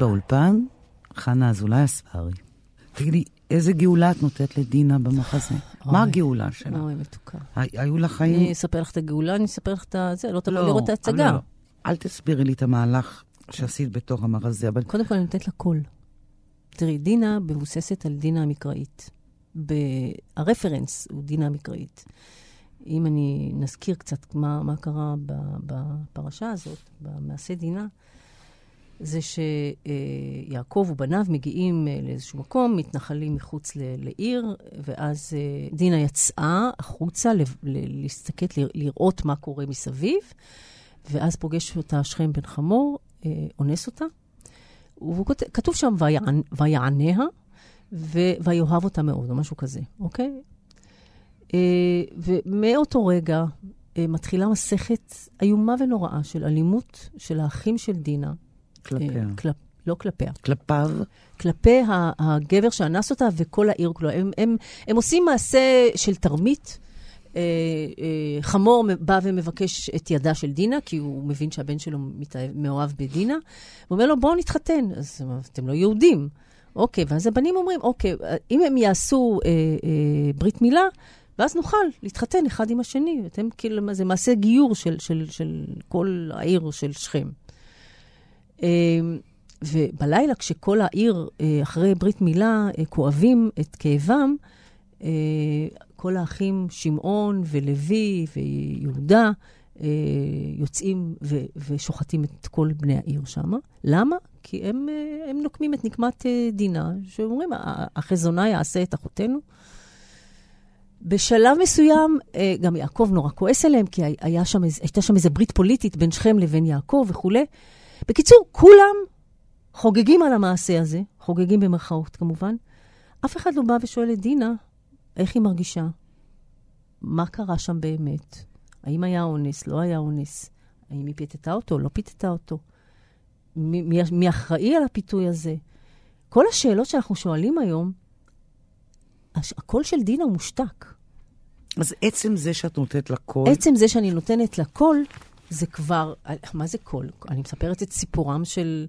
באולפן, חנה אזולאי אספרי. תגידי, איזה גאולה את נותנת לדינה במחזה? מה הגאולה שלה? אוי, מתוקה. היו לה חיים... אני אספר לך את הגאולה, אני אספר לך את זה, לא תבוא לראות את ההצגה. לא. אל תסבירי לי את המהלך שעשית בתוך המחזה, אבל קודם כל אני נותנת לה קול. תראי, דינה מבוססת על דינה המקראית. הרפרנס הוא דינה המקראית. אם אני נזכיר קצת מה, מה קרה בפרשה הזאת, במעשה דינה, זה שיעקב ובניו מגיעים אה, לאיזשהו מקום, מתנחלים מחוץ לעיר, ואז אה, דינה יצאה החוצה להסתכל, לראות מה קורה מסביב, ואז פוגש אותה שכם בן חמור, אה, אונס אותה, וכתוב שם ויענ- ויעניה, ויאהב אותה מאוד, או משהו כזה, אוקיי? ומאותו רגע מתחילה מסכת איומה ונוראה של אלימות של האחים של דינה. כלפיה. אה, כלפ, לא כלפיה. כלפיו, כלפי הגבר שאנס אותה וכל העיר כולו. הם, הם, הם עושים מעשה של תרמית. אה, אה, חמור בא ומבקש את ידה של דינה, כי הוא מבין שהבן שלו מתאהב, מאוהב בדינה. הוא אומר לו, בואו נתחתן. אז אתם לא יהודים. אוקיי, ואז הבנים אומרים, אוקיי, אם הם יעשו אה, אה, ברית מילה, ואז נוכל להתחתן אחד עם השני. אתם כאילו, זה מעשה גיור של, של, של כל העיר של שכם. אה, ובלילה, כשכל העיר, אה, אחרי ברית מילה, אה, כואבים את כאבם, אה, כל האחים, שמעון ולוי ויהודה, יוצאים ו- ושוחטים את כל בני העיר שם. למה? כי הם, הם נוקמים את נקמת דינה, שאומרים, "ה- החזונה יעשה את אחותנו. בשלב מסוים, גם יעקב נורא כועס עליהם, כי היה שם, הייתה שם איזו ברית פוליטית בין שכם לבין יעקב וכולי. בקיצור, כולם חוגגים על המעשה הזה, חוגגים במרכאות כמובן. אף אחד לא בא ושואל את דינה איך היא מרגישה, מה קרה שם באמת, האם היה אונס, לא היה אונס, האם היא פיתתה אותו, לא פיתתה אותו, מי, מי, מי אחראי על הפיתוי הזה. כל השאלות שאנחנו שואלים היום, הקול של דינה מושתק. אז עצם זה שאת נותנת לה קול, עצם זה שאני נותנת לה קול, זה כבר, מה זה קול? אני מספרת את סיפורם של,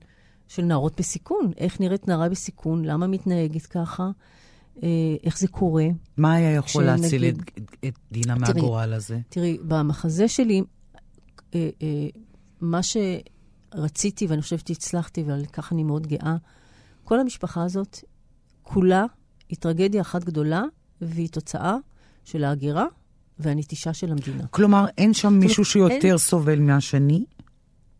של נערות בסיכון. איך נראית נערה בסיכון, למה מתנהגת ככה, אה, איך זה קורה. מה היה יכול להציל את, כשנגיד- את דינה תראי, מהגורל הזה? תראי, במחזה שלי, אה, אה, מה שרציתי, ואני חושבת שהצלחתי, ועל כך אני מאוד גאה, כל המשפחה הזאת, כולה היא טרגדיה אחת גדולה, והיא תוצאה של ההגירה והנטישה של המדינה. כלומר, אין שם מישהו שיותר אין- סובל מהשני?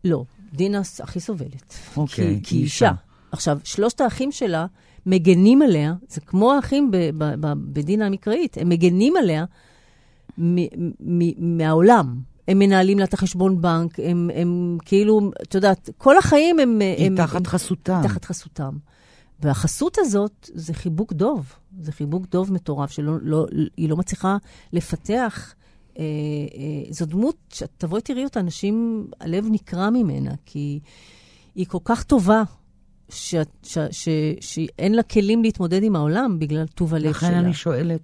לא, דינה הכי סובלת. אוקיי, כי, כי היא אישה. אישה. עכשיו, שלושת האחים שלה מגנים עליה, זה כמו האחים בדינה המקראית, הם מגנים עליה מהעולם. הם מנהלים לה את החשבון בנק, הם, הם כאילו, את יודעת, כל החיים הם... היא הם, תחת הם, חסותם. תחת חסותם. והחסות הזאת זה חיבוק דוב. זה חיבוק דוב מטורף, שהיא לא, לא מצליחה לפתח. אה, אה, זו דמות שתבואי תראי אותה, אנשים, הלב נקרע ממנה, כי היא כל כך טובה, ש, ש, ש, שאין לה כלים להתמודד עם העולם בגלל טוב הלב לכן שלה. אני שואלת,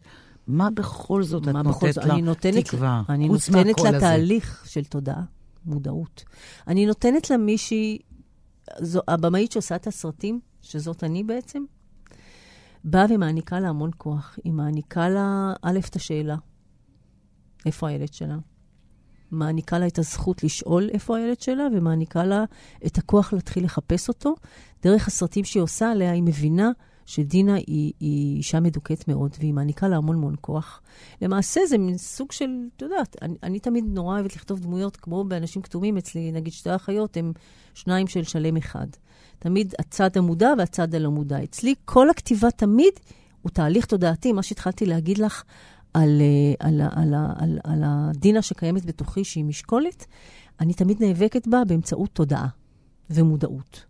מה בכל זאת את מה בכל נותנת זאת? לה אני נותנת, תקווה? אני נותנת לה הזה? תהליך של תודעה, מודעות. אני נותנת לה מישהי, זו הבמאית שעושה את הסרטים, שזאת אני בעצם, באה ומעניקה לה המון כוח. היא מעניקה לה, א', את השאלה, איפה הילד שלה? מעניקה לה את הזכות לשאול איפה הילד שלה, ומעניקה לה את הכוח להתחיל לחפש אותו. דרך הסרטים שהיא עושה עליה, היא מבינה שדינה היא, היא אישה מדוכאת מאוד, והיא מעניקה לה המון המון כוח. למעשה זה מין סוג של, את יודעת, אני, אני תמיד נורא אוהבת לכתוב דמויות כמו באנשים כתומים אצלי, נגיד שתי אחיות, הם שניים של שלם אחד. תמיד הצד המודע והצד הלא מודע. אצלי כל הכתיבה תמיד הוא תהליך תודעתי, מה שהתחלתי להגיד לך על, אה, על, על, על, על, על הדינה שקיימת בתוכי, שהיא משקולת, אני תמיד נאבקת בה באמצעות תודעה ומודעות.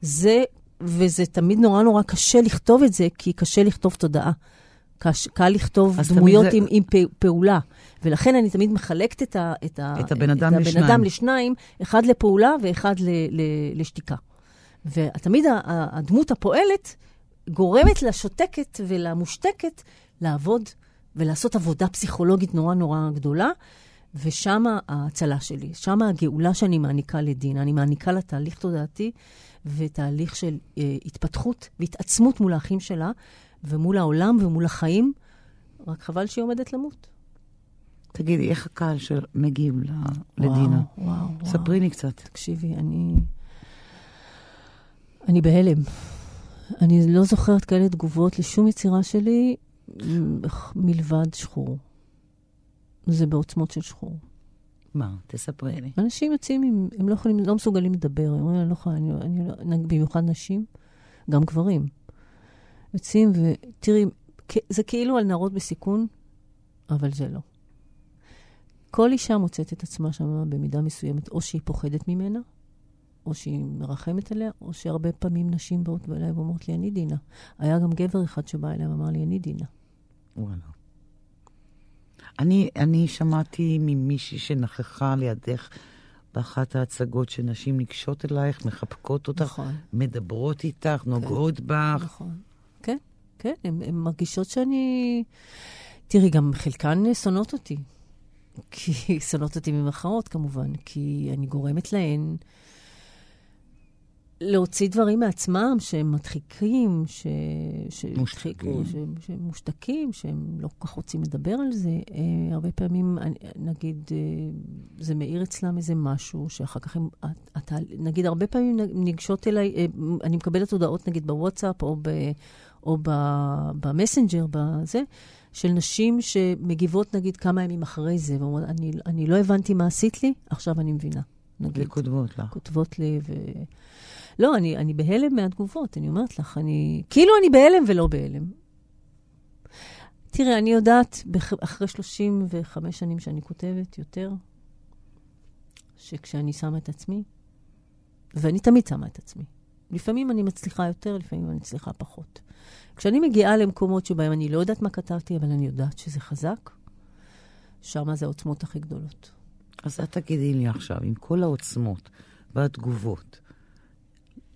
זה, וזה תמיד נורא נורא קשה לכתוב את זה, כי קשה לכתוב תודעה. קש, קל לכתוב דמויות זה- עם, עם פעולה. ולכן אני תמיד מחלקת את, ה, את, ה, את הבן אדם את הבן לשניים. אדם לשניים, אחד לפעולה ואחד ל, ל, לשתיקה. ותמיד הדמות הפועלת גורמת לשותקת ולמושתקת לעבוד ולעשות עבודה פסיכולוגית נורא נורא גדולה. ושם ההצלה שלי, שם הגאולה שאני מעניקה לדינה. אני מעניקה לה תהליך תודעתי ותהליך של אה, התפתחות והתעצמות מול האחים שלה, ומול העולם ומול החיים, רק חבל שהיא עומדת למות. תגידי, איך הקהל של מגיב לדינה? וואו, וואו. ספרי לי קצת. תקשיבי, אני... אני בהלם. אני לא זוכרת כאלה תגובות לשום יצירה שלי מלבד שחור. זה בעוצמות של שחור. מה? תספרי לי. אנשים יוצאים, עם, הם לא יכולים, לא מסוגלים לדבר. הם אומרים, אני לא יכולה, אני, אני לא, במיוחד נשים, גם גברים. יוצאים ותראי, זה כאילו על נערות בסיכון, אבל זה לא. כל אישה מוצאת את עצמה שם במידה מסוימת, או שהיא פוחדת ממנה, או שהיא מרחמת עליה, או שהרבה פעמים נשים באות אליי ואומרות לי, אני דינה. היה גם גבר אחד שבא אליי ואמר לי, אני דינה. וואלה. אני, אני שמעתי ממישהי שנכחה לידך באחת ההצגות שנשים ניגשות אלייך, מחבקות אותך, נכון. מדברות איתך, נוגעות בך. נכון. כן, כן, הן מרגישות שאני... תראי, גם חלקן שונאות אותי. כי שונאות אותי במרכאות, כמובן, כי אני גורמת להן להוציא דברים מעצמם שהם מדחיקים, ש... ש... מושתקים. ש... שהם מושתקים, שהם לא כל כך רוצים לדבר על זה. אה, הרבה פעמים, נגיד, אה, זה מאיר אצלם איזה משהו, שאחר כך הם... אתה, נגיד, הרבה פעמים ניגשות אליי, אה, אני מקבלת הודעות, נגיד, בוואטסאפ או, ב... או ב... במסנג'ר, בזה, של נשים שמגיבות, נגיד, כמה ימים אחרי זה, ואומרות, אני, אני לא הבנתי מה עשית לי, עכשיו אני מבינה. נגיד. וכותבות לך. כותבות לי, ו... לא, אני, אני בהלם מהתגובות, אני אומרת לך, אני... כאילו אני בהלם ולא בהלם. תראה, אני יודעת. אחרי 35 שנים שאני כותבת יותר, שכשאני שמה את עצמי, ואני תמיד שמה את עצמי, לפעמים אני מצליחה יותר, לפעמים אני מצליחה פחות. כשאני מגיעה למקומות שבהם אני לא יודעת מה כתבתי, אבל אני יודעת שזה חזק, שם זה העוצמות הכי גדולות. אז את תגידי לי עכשיו, עם כל העוצמות והתגובות,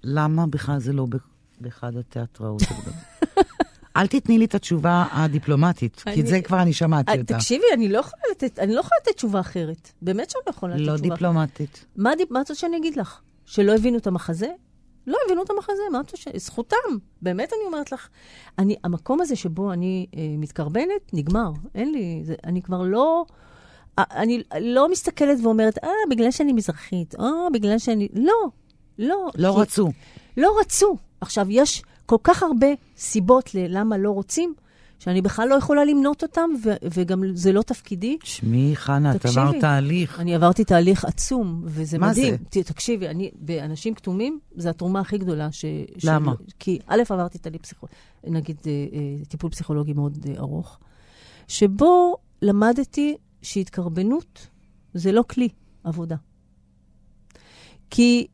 למה בכלל זה לא באחד התיאטראות? אל תתני לי את התשובה הדיפלומטית, כי את זה כבר אני שמעתי אה, אותה. תקשיבי, אני לא יכולה לתת, אני לא יכולה לתת תשובה אחרת. באמת שאני לא יכולה לתת לא תשובה אחרת. דיפלומטית. מה דיפ- מה את רוצה שאני אגיד לך? שלא הבינו את המחזה? לא הבינו את המחזה, מה את רוצה? זכותם. באמת אני אומרת לך. אני, המקום הזה שבו אני אה, מתקרבנת, נגמר. אין לי, זה, אני כבר לא... אה, אני לא מסתכלת ואומרת, אה, בגלל שאני מזרחית, אה, בגלל שאני... לא, לא. לא כי- רצו. לא רצו. עכשיו, יש כל כך הרבה סיבות ללמה לא רוצים, שאני בכלל לא יכולה למנות אותם, ו- וגם זה לא תפקידי. שמי, חנה, את. עברת תהליך. אני עברתי תהליך עצום, וזה מה מדהים. זה? ת, תקשיבי, אני, באנשים כתומים, זו התרומה הכי גדולה. ש, למה? של, כי א', עברתי תהליך פסיכו... נגיד, אה, אה, טיפול פסיכולוגי מאוד אה, ארוך, שבו למדתי שהתקרבנות זה לא כלי עבודה. כי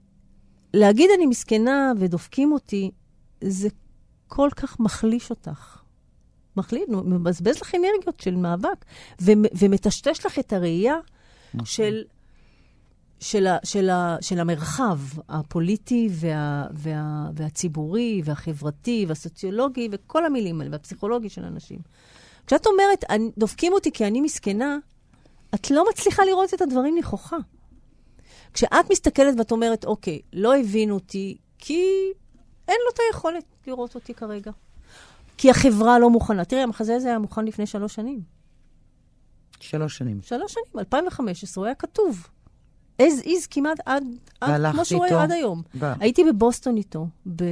להגיד אני מסכנה ודופקים אותי, זה כל כך מחליש אותך. מחליט, מבזבז לך אנרגיות של מאבק, ומ- ומטשטש לך את הראייה של, של, ה, של, ה, של המרחב הפוליטי וה, וה, והציבורי והחברתי והסוציולוגי וכל המילים האלה, והפסיכולוגי של אנשים. כשאת אומרת, "אני- דופקים אותי כי אני מסכנה, את לא מצליחה לראות את הדברים נכוחה. כשאת מסתכלת ואת אומרת, אוקיי, לא הבינו אותי כי אין לו את היכולת לראות אותי כרגע. כי החברה לא מוכנה. תראי, המחזה הזה היה מוכן לפני שלוש שנים. שלוש שנים. שלוש שנים, 2015, הוא היה כתוב. as is כמעט עד, עד כמו שהוא? היה עד היום. ב- הייתי בבוסטון איתו, ב, אה,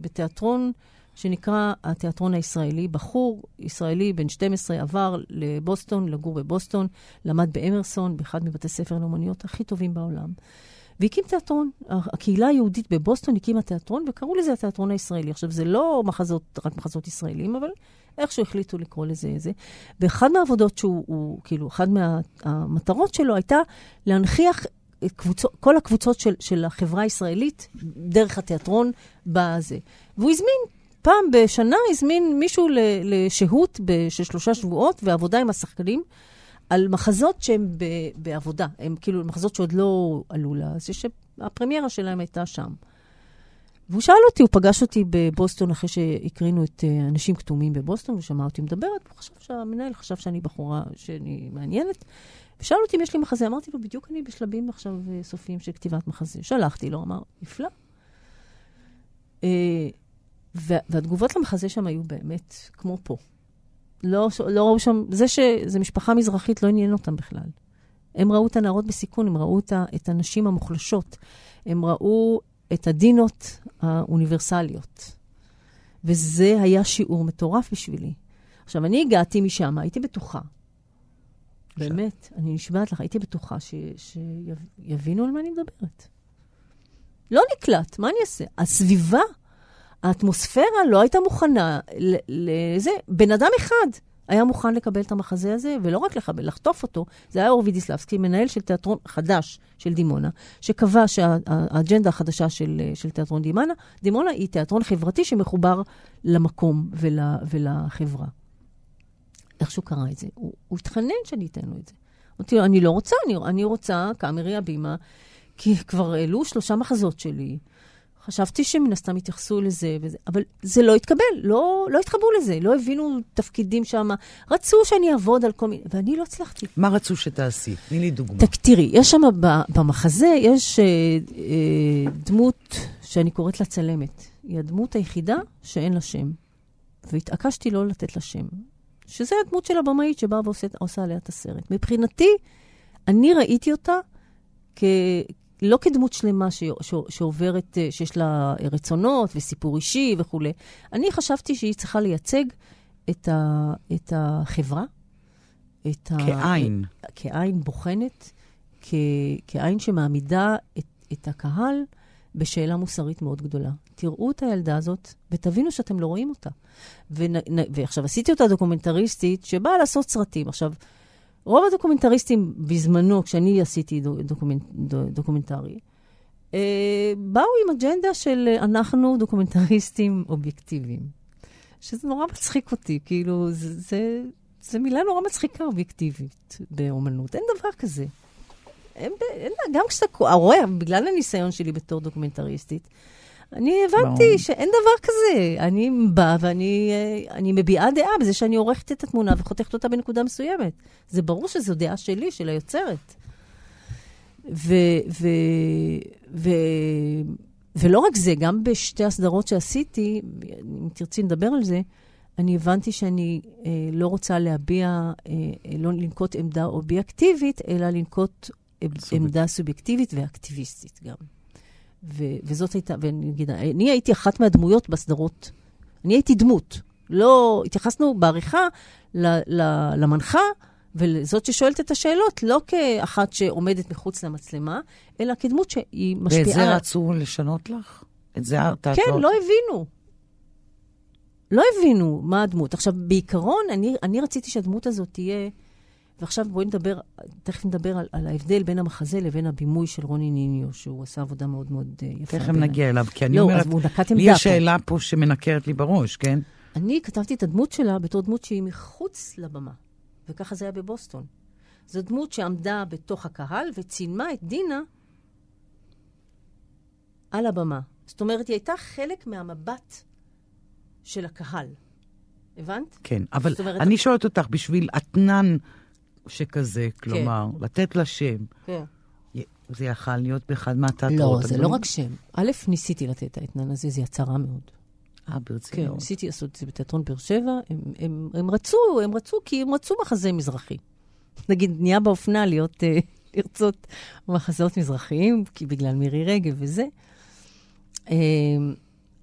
בתיאטרון שנקרא התיאטרון הישראלי. בחור ישראלי בן 12 עבר לבוסטון, לגור בבוסטון, למד באמרסון, באחד מבתי ספר לאומניות הכי טובים בעולם. והקים תיאטרון. הקהילה היהודית בבוסטון הקימה תיאטרון, וקראו לזה התיאטרון הישראלי. עכשיו, זה לא מחזות, רק מחזות ישראלים, אבל איכשהו החליטו לקרוא לזה זה. באחד מהעבודות שהוא, הוא, כאילו, אחת מהמטרות שלו הייתה להנכיח את כל הקבוצות של, של החברה הישראלית דרך התיאטרון בזה. והוא הזמין, פעם בשנה הזמין מישהו לשהות של שלושה שבועות ועבודה עם השחקנים. על מחזות שהם ב, בעבודה, הם כאילו מחזות שעוד לא עלו לה, זה שהפרמיירה שלהם הייתה שם. והוא שאל אותי, הוא פגש אותי בבוסטון אחרי שהקרינו את אה, אנשים כתומים בבוסטון, הוא שמע אותי מדברת, הוא חשב שהמנהל חשב שאני בחורה, שאני מעניינת, ושאל אותי אם יש לי מחזה. אמרתי לו, בדיוק אני בשלבים עכשיו אה, סופיים של כתיבת מחזה. שלחתי לו, אמר, נפלא. וה- והתגובות למחזה שם היו באמת כמו פה. לא, לא ראו שם, זה שזה משפחה מזרחית לא עניין אותם בכלל. הם ראו את הנערות בסיכון, הם ראו את, ה, את הנשים המוחלשות, הם ראו את הדינות האוניברסליות. וזה היה שיעור מטורף בשבילי. עכשיו, אני הגעתי משם, הייתי בטוחה. באמת, אני נשבעת לך, הייתי בטוחה שיבינו על מה אני מדברת. לא נקלט, מה אני אעשה? הסביבה, האטמוספירה לא הייתה מוכנה לזה. בן אדם אחד היה מוכן לקבל את המחזה הזה, ולא רק לקבל, לחטוף אותו. זה היה אור וידיסלבסקי, מנהל של תיאטרון חדש של דימונה, שקבע שהאג'נדה החדשה של, של תיאטרון דימונה, דימונה היא תיאטרון חברתי שמחובר למקום ול, ולחברה. איך שהוא קרא את זה? הוא, הוא התחנן שאני אתן לו את זה. אמרתי לו, אני לא רוצה, אני, אני רוצה קאמרי הבימה, כי כבר העלו שלושה מחזות שלי. חשבתי שמן הסתם יתייחסו לזה, וזה, אבל זה לא התקבל, לא, לא התחברו לזה, לא הבינו תפקידים שם. רצו שאני אעבוד על כל מיני, ואני לא הצלחתי. מה רצו שתעשי? תני לי דוגמה. תראי, יש שם במחזה, יש אה, אה, דמות שאני קוראת לה צלמת. היא הדמות היחידה שאין לה שם. והתעקשתי לא לתת לה שם. שזה הדמות של הבמאית שבאה ועושה עליה את הסרט. מבחינתי, אני ראיתי אותה כ... לא כדמות שלמה ש... ש... שעוברת, אה, שיש לה רצונות וסיפור אישי וכולי. אני חשבתי שהיא צריכה לייצג את, ה... את החברה. את כעין. ה... כעין בוחנת, כ... כעין שמעמידה את, את הקהל בשאלה מוסרית מאוד גדולה. תראו את הילדה הזאת ותבינו שאתם לא רואים אותה. ונ... ועכשיו, עשיתי אותה דוקומנטריסטית שבאה לעשות סרטים. עכשיו, רוב הדוקומנטריסטים בזמנו, כשאני עשיתי דוקומנט, דוקומנטרי, אה, באו עם אג'נדה של אה, אנחנו דוקומנטריסטים אובייקטיביים. שזה נורא מצחיק אותי, כאילו, זה, זה, זה מילה נורא מצחיקה אובייקטיבית באומנות. אין דבר כזה. אין, אין, גם כשאתה רואה, בגלל הניסיון שלי בתור דוקומנטריסטית, אני הבנתי ברור. שאין דבר כזה. אני באה ואני אני מביעה דעה בזה שאני עורכת את התמונה וחותכת אותה בנקודה מסוימת. זה ברור שזו דעה שלי, של היוצרת. ו, ו, ו, ולא רק זה, גם בשתי הסדרות שעשיתי, אם תרצי נדבר על זה, אני הבנתי שאני אה, לא רוצה להביע, אה, לא לנקוט עמדה אובייקטיבית, אלא לנקוט סוביק. עמדה סובייקטיבית ואקטיביסטית גם. ו- וזאת הייתה, ואני אגיד, אני הייתי אחת מהדמויות בסדרות. אני הייתי דמות. לא, התייחסנו בעריכה ל- ל- למנחה ולזאת ששואלת את השאלות, לא כאחת שעומדת מחוץ למצלמה, אלא כדמות שהיא משפיעה. ואת זה רצו לשנות לך? את זה אתה... כן, לא הבינו. לא הבינו מה הדמות. עכשיו, בעיקרון, אני, אני רציתי שהדמות הזאת תהיה... ועכשיו בואי נדבר, תכף נדבר על, על ההבדל בין המחזה לבין הבימוי של רוני ניניו, שהוא עשה עבודה מאוד מאוד uh, יפה. תכף נגיע אליו, כי אני לא, אומרת, לי יש שאלה פה שמנקרת לי בראש, כן? אני כתבתי את הדמות שלה בתור דמות שהיא מחוץ לבמה, וככה זה היה בבוסטון. זו דמות שעמדה בתוך הקהל וצילמה את דינה על הבמה. זאת אומרת, היא הייתה חלק מהמבט של הקהל. הבנת? כן, אבל אומרת, אני שואלת אותך, בשביל אתנן שכזה, כלומר, כן. לתת לה שם, כן. זה יכל להיות באחד מהתיאטרות. לא, זה לא רק שם. א', ניסיתי לתת את האתנן הזה, זה יצא רע מאוד. אה, ברצינות. כן, ניסיתי לעשות את זה בתיאטרון באר שבע. הם, הם, הם רצו, הם רצו, כי הם רצו מחזה מזרחי. נגיד, נהיה באופנה להיות, אה, לרצות מחזות מזרחיים, כי בגלל מירי רגב וזה. אה,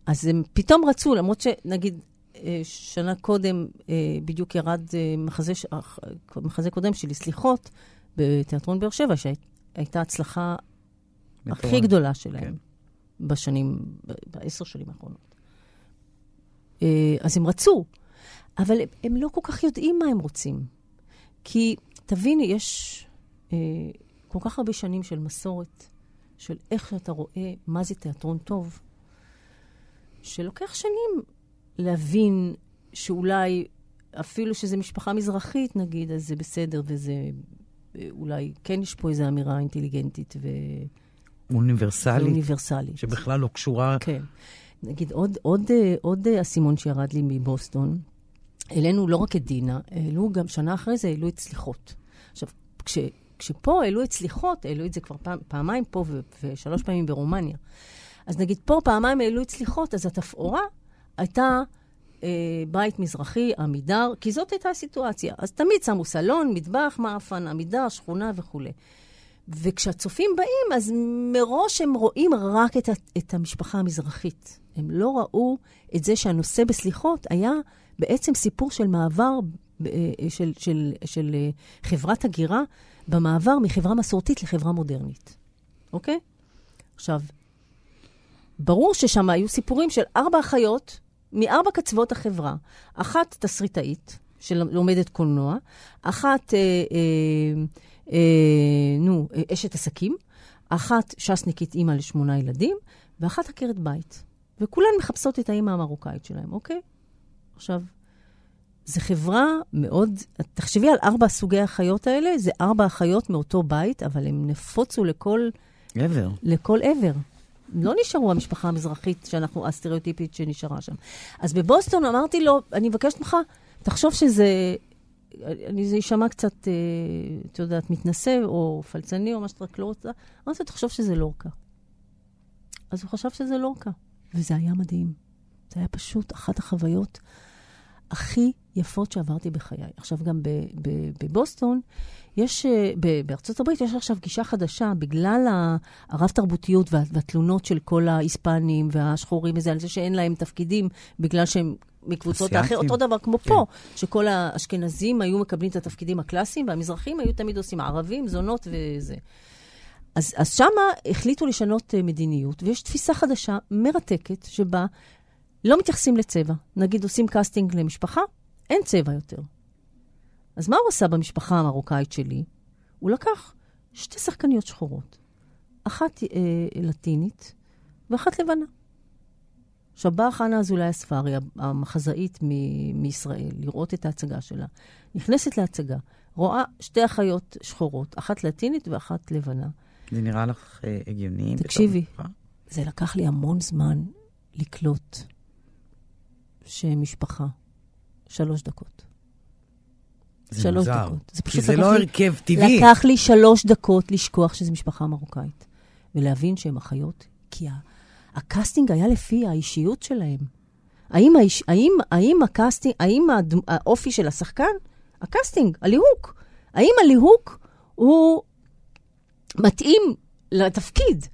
אז הם פתאום רצו, למרות שנגיד, שנה קודם אה, בדיוק ירד אה, מחזה, מחזה קודם שלי, סליחות, בתיאטרון באר שבע, שהייתה הצלחה הכי מטורף. גדולה שלהם כן. בשנים, בעשר שנים האחרונות. אה, אז הם רצו, אבל הם, הם לא כל כך יודעים מה הם רוצים. כי תביני, יש אה, כל כך הרבה שנים של מסורת, של איך שאתה רואה מה זה תיאטרון טוב, שלוקח שנים להבין שאולי, אפילו שזו משפחה מזרחית, נגיד, אז זה בסדר, וזה... אה, אולי כן יש פה איזו אמירה אינטליגנטית ו... אוניברסלית, אוניברסלית. שבכלל לא קשורה... כן. נגיד, עוד, עוד, אה, עוד אה, אסימון שירד לי מבוסטון, העלינו לא רק את דינה, העלו גם שנה אחרי זה, העלו את סליחות. עכשיו, כש, כשפה העלו את סליחות, העלו את זה כבר פעם, פעמיים פה ו, ושלוש פעמים ברומניה. אז נגיד, פה פעמיים העלו את סליחות, אז התפאורה הייתה אה, בית מזרחי, עמידר, כי זאת הייתה הסיטואציה. אז תמיד שמו סלון, מטבח, מאפן, עמידר, שכונה וכולי. וכשהצופים באים, אז מראש הם רואים רק את, את המשפחה המזרחית. הם לא ראו את זה שהנושא בסליחות היה בעצם סיפור של מעבר, אה, של, של, של אה, חברת הגירה, במעבר מחברה מסורתית לחברה מודרנית, אוקיי? עכשיו, ברור ששם היו סיפורים של ארבע אחיות מארבע קצוות החברה. אחת תסריטאית, שלומדת קולנוע, אחת, אה, אה, אה, נו, אשת עסקים, אחת ש"סניקית אימא לשמונה ילדים, ואחת עקרת בית. וכולן מחפשות את האימא המרוקאית שלהם, אוקיי? עכשיו, זו חברה מאוד... תחשבי על ארבע סוגי החיות האלה, זה ארבע אחיות מאותו בית, אבל הם נפוצו לכל, גבר. לכל עבר. לא נשארו המשפחה המזרחית שאנחנו, הסטריאוטיפית שנשארה שם. אז בבוסטון אמרתי לו, אני מבקשת ממך, תחשוב שזה... אני, זה יישמע קצת, אה, את יודעת, מתנשא או פלצני או מה שאתה רק לא רוצה. אמרתי לו, תחשוב שזה לורקה. אז הוא חשב שזה לורקה, וזה היה מדהים. זה היה פשוט אחת החוויות הכי יפות שעברתי בחיי. עכשיו, גם בבוסטון, יש, אה, בארצות הברית יש עכשיו גישה חדשה, בגלל הרב-תרבותיות וה- והתלונות של כל ההיספנים והשחורים וזה, על זה שאין להם תפקידים, בגלל שהם מקבוצות. האחרות, אותו דבר כמו כן. פה, שכל האשכנזים היו מקבלים את התפקידים הקלאסיים, והמזרחים היו תמיד עושים ערבים, זונות וזה. אז, אז שמה החליטו לשנות אה, מדיניות, ויש תפיסה חדשה, מרתקת, שבה לא מתייחסים לצבע. נגיד עושים קאסטינג למשפחה, אין צבע יותר. אז מה הוא עשה במשפחה המרוקאית שלי? הוא לקח שתי שחקניות שחורות, אחת אה, לטינית ואחת לבנה. עכשיו באה חנה אזולאי הספרי, המחזאית מ- מישראל, לראות את ההצגה שלה. נכנסת להצגה, רואה שתי אחיות שחורות, אחת לטינית ואחת לבנה. זה נראה לך אה, הגיוני? תקשיבי. זה לקח לי המון זמן לקלוט שמשפחה, שלוש דקות. זה שלוש מוזר. דקות. זה כי פשוט זה לא לי- הרכב טבעי. לקח לי שלוש דקות לשכוח שזו משפחה מרוקאית, ולהבין שהן אחיות, כי הקאסטינג היה לפי האישיות שלהם. האם, האיש, האם, האם הקאסטינג, האם הדמ- האופי של השחקן? הקאסטינג, הליהוק. האם הליהוק הוא מתאים לתפקיד?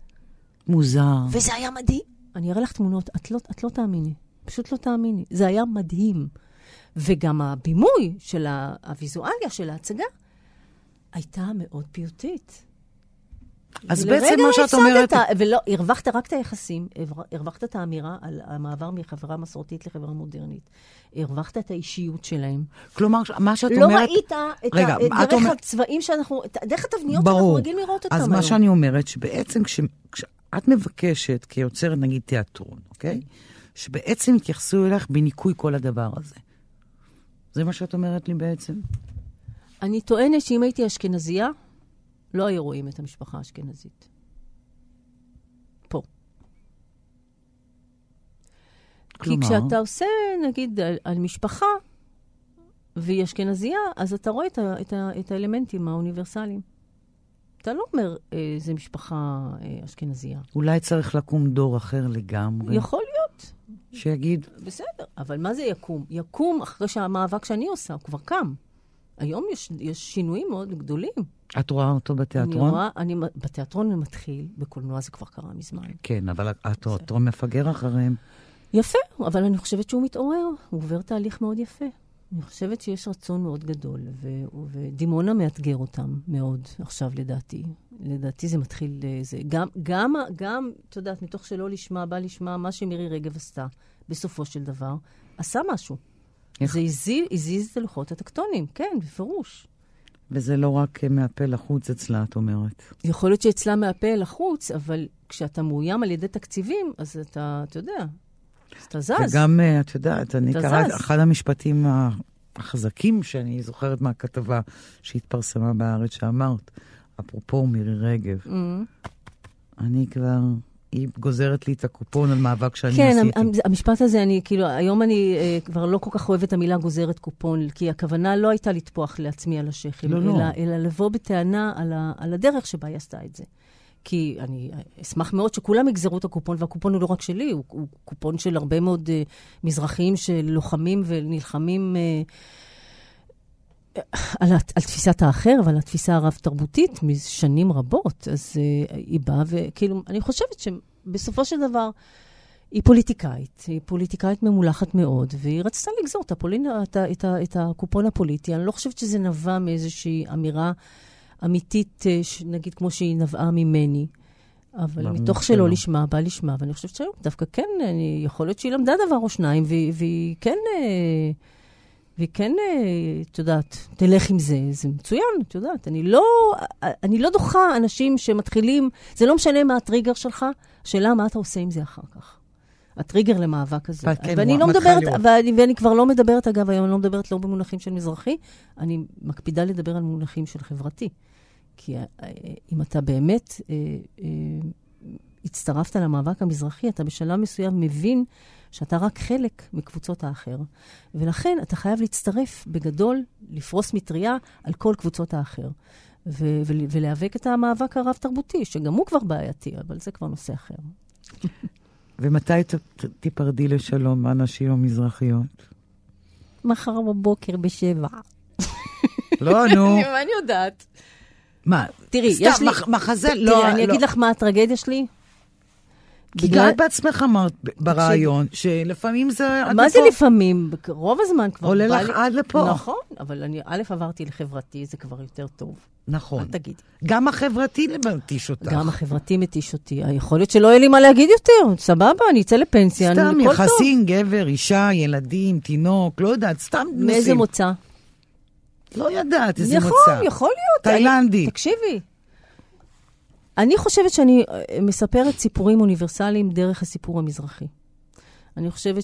מוזר. וזה היה מדהים. אני אראה לך תמונות, את לא, את לא תאמיני. פשוט לא תאמיני. זה היה מדהים. וגם הבימוי של הוויזואליה של ההצגה הייתה מאוד פיוטית. אז בעצם מה שאת אומרת... ולא, הרווחת רק את היחסים, הרווחת את האמירה על המעבר מחברה מסורתית לחברה מודרנית. הרווחת את האישיות שלהם. כלומר, מה שאת לא אומרת... ראית את רגע, ה- את דרך אומר- הצבעים שאנחנו, את- דרך התבניות שאנחנו ברור. רגילים לראות אותם אז היום. מה שאני אומרת, שבעצם כש- כשאת מבקשת כיוצרת, נגיד, תיאטרון, אוקיי? שבעצם יתייחסו אליך בניקוי כל הדבר הזה. זה מה שאת אומרת לי בעצם? אני טוענת שאם הייתי אשכנזייה, לא היו רואים את המשפחה האשכנזית. פה. כלומר? כי כשאתה עושה, נגיד, על, על משפחה, והיא אשכנזייה, אז אתה רואה את, ה, את, ה, את האלמנטים האוניברסליים. אתה לא אומר, אה, זה משפחה אה, אשכנזייה. אולי צריך לקום דור אחר לגמרי, יכול להיות, שיגיד, בסדר, אבל מה זה יקום? יקום אחרי שהמאבק שאני עושה, הוא כבר קם. היום יש, יש שינויים מאוד גדולים. את רואה אותו אני בתיאטרון? רואה, אני, בתיאטרון זה מתחיל, בקולנוע זה כבר קרה מזמן. כן, אבל התיאטרון מפגר אחריהם. יפה, אבל אני חושבת שהוא מתעורר, הוא עובר תהליך מאוד יפה. אני חושבת שיש רצון מאוד גדול, ו- ודימונה מאתגר אותם מאוד עכשיו, לדעתי. לדעתי זה מתחיל... אה, זה, גם, גם, גם, את יודעת, מתוך שלא לשמה, בא לשמה, מה שמירי רגב עשתה, בסופו של דבר, עשה משהו. איך? זה הזיז, הזיז את הלוחות הטקטונים, כן, בפירוש. וזה לא רק אה, מהפה לחוץ אצלה, את אומרת. יכול להיות שאצלה מהפה אל החוץ, אבל כשאתה מאוים על ידי תקציבים, אז אתה, אתה יודע, אז אתה זז. וגם, אה, את יודעת, אני זז. אחד המשפטים החזקים שאני זוכרת מהכתבה שהתפרסמה בארץ, שאמרת, אפרופו מירי רגב, Mm, אני כבר, היא גוזרת לי את הקופון על מאבק שאני כן, עשיתי. המ- המשפט הזה, אני כאילו, היום אני אה, כבר לא כל כך אוהבת את המילה גוזרת קופון, כי הכוונה לא הייתה לטפוח לעצמי על השכם, לא, לא. אלא, אלא לבוא בטענה על, ה, על הדרך שבה היא עשתה את זה. כי אני אשמח מאוד שכולם יגזרו את הקופון, והקופון הוא לא רק שלי, הוא, הוא קופון של הרבה מאוד uh, מזרחים שלוחמים ונלחמים uh, על, על תפיסת האחר ועל התפיסה הרב-תרבותית משנים רבות. אז uh, היא באה, וכאילו, אני חושבת שבסופו של דבר, היא פוליטיקאית, היא פוליטיקאית ממולחת מאוד, והיא רצתה לגזור את, הפולין, את, את, ה- את הקופון הפוליטי. אני לא חושבת שזה נבע מאיזושהי אמירה אמיתית, אה, נגיד כמו שהיא נבעה ממני. אבל מתוך שלא. לשמה, בא לשמה, ואני חושבת שהיום דווקא כן, אני, יכול להיות שהיא למדה דבר או שניים, והיא, והיא כן, אה, והיא כן, אה, את יודעת, תלך עם זה, זה מצוין, את יודעת. אני לא, אני לא דוחה אנשים שמתחילים, זה לא משנה מה הטריגר שלך, השאלה מה אתה עושה עם זה אחר כך. הטריגר למאבק הזה. כן, ואני לא מדברת. ואני, ואני כבר לא מדברת, אגב, היום אני לא מדברת לא במונחים של מזרחי, אני מקפידה לדבר על מונחים של חברתי. כי אה, אם אתה באמת אה, אה, הצטרפת למאבק המזרחי, אתה בשלב מסוים מבין שאתה רק חלק מקבוצות האחר. ולכן אתה חייב להצטרף בגדול, לפרוס מטריה על כל קבוצות האחר. ו- ול- ולהיאבק את המאבק הרב-תרבותי, שגם הוא כבר בעייתי, אבל זה כבר נושא אחר. ומתי ת- תיפרדי לשלום מהנשים המזרחיות? מחר בבוקר בשבע. לא, נו. מה אני יודעת? מה, תראי, סתם, יש לי... מח- מחזה, תראי, לא, אני לא. אגיד לך מה הטרגדיה שלי. כי בגלל- את בעצמך אמרת ברעיון, שלפעמים זה... מה זה לפה. לפעמים? רוב הזמן כבר עולה לך לי- עד לפה. נכון, אבל אני, א', עברתי לחברתי, זה כבר יותר טוב. נכון. אל תגידי. גם החברתי מתיש אותך. גם החברתי מתיש אותי. יכול להיות שלא יהיה לי מה להגיד יותר, סבבה, אני אצא לפנסיה, סתם אני, טוב. יחסים, גבר, אישה, ילדים, תינוק, לא יודעת, סתם נושאים. מאיזה מוצא? לא יודעת איזה יכול, מוצא. יכול להיות. תאילנדי. תקשיבי. אני חושבת שאני אה, מספרת סיפורים אוניברסליים דרך הסיפור המזרחי. אני חושבת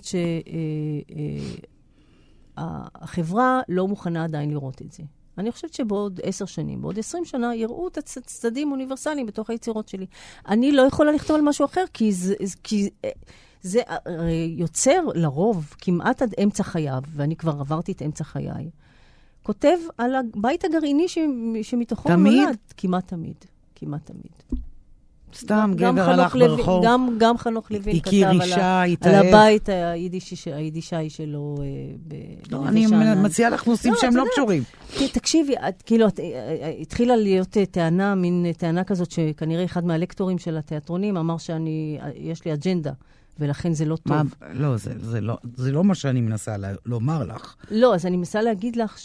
שהחברה לא מוכנה עדיין לראות את זה. אני חושבת שבעוד עשר שנים, בעוד עשרים שנה, יראו את הצ- הצדדים האוניברסליים בתוך היצירות שלי. אני לא יכולה לכתוב על משהו אחר, כי זה, כי אה, זה אה, יוצר לרוב כמעט עד אמצע חייו, ואני כבר עברתי את אמצע חיי. כותב על הבית הגרעיני ש... שמתוכו הוא תמיד? נולד. כמעט תמיד. כמעט תמיד. סתם גם גבר חנוך הלך לוין- ברחוב, גם, גם חנוך לוין כתב על, אישה. התאהב. על הבית היידישי, ש- היידישאי שלו אה, ב... לא, אני. מציעה לך נושאים לא, שהם לא. קשורים. תקשיבי, את, כאילו, את, התחילה להיות אה, טענה, מין אה, טענה כזאת, שכנראה אחד מהלקטורים של התיאטרונים אמר שאני, יש לי אג'נדה, ולכן זה לא טוב. מה, לא, זה, זה, לא, זה לא מה שאני מנסה לה- לומר לך. לא, אז אני מנסה להגיד לך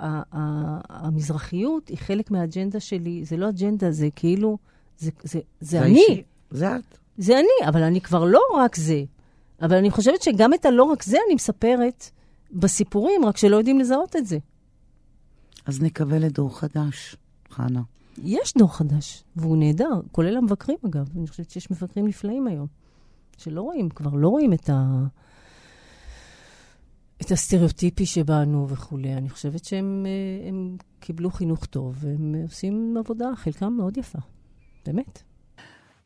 שהמזרחיות היא חלק מהאג'נדה שלי. זה לא אג'נדה, זה כאילו, זה, זה, זה אני. האישי. זה את. זה אני, אבל אני כבר לא רק זה. אבל אני חושבת שגם את הלא רק זה אני מספרת בסיפורים, רק שלא יודעים לזהות את זה. אז נקווה לדור חדש, חנה. יש דור חדש, והוא נהדר, כולל המבקרים אגב. אני חושבת שיש מבקרים נפלאים היום, שלא רואים, כבר לא רואים את, ה... את הסטריאוטיפי שבנו וכולי. אני חושבת שהם אה, הם קיבלו חינוך טוב, והם עושים עבודה, חלקם מאוד יפה. באמת.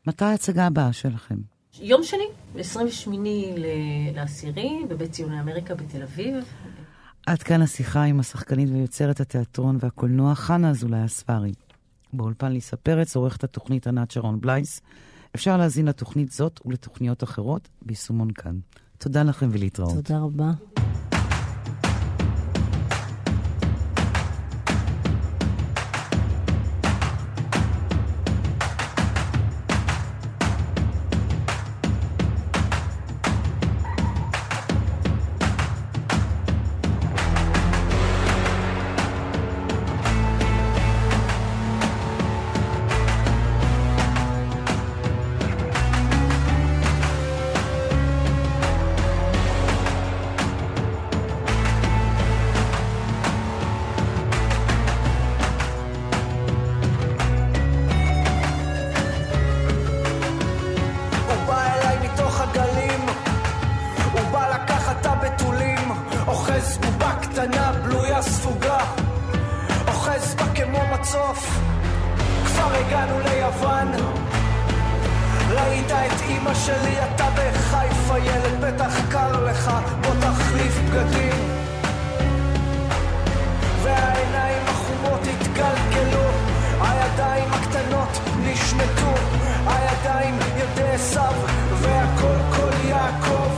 מתי ההצגה הבאה שלכם? יום שני, 28 לעשירי, בבית ציוני אמריקה בתל אביב. עד כאן השיחה עם השחקנית ויוצרת התיאטרון והקולנוע חנה אזולאי הספרי. באולפן ליסה פרץ עורכת התוכנית ענת שרון בלייס. אפשר להזין לתוכנית זאת ולתוכניות אחרות ביישומון כאן. תודה לכם ולהתראות. תודה רבה. אמא שלי אתה בחיפה ילד בטח קר לך בוא תחליף בגדים. והעיניים החומות התגלגלו הידיים הקטנות נשמטו הידיים ידי עשיו והכל כל יעקב.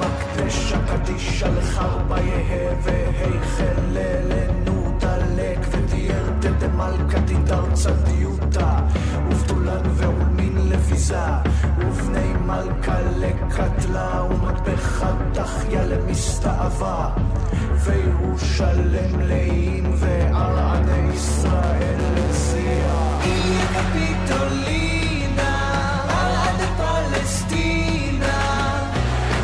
מקדש הקדישה לחרבה יהא והיכל ללנו דלק ותיאר דמלכה תידר צדיותה ובתולן ועולמין לביזה ובני מלכה לקטלה ומטבחה תחיה למסתאבה וירושלם לאים וערעני ישראל לזיע קפיטולינה עד פלסטינה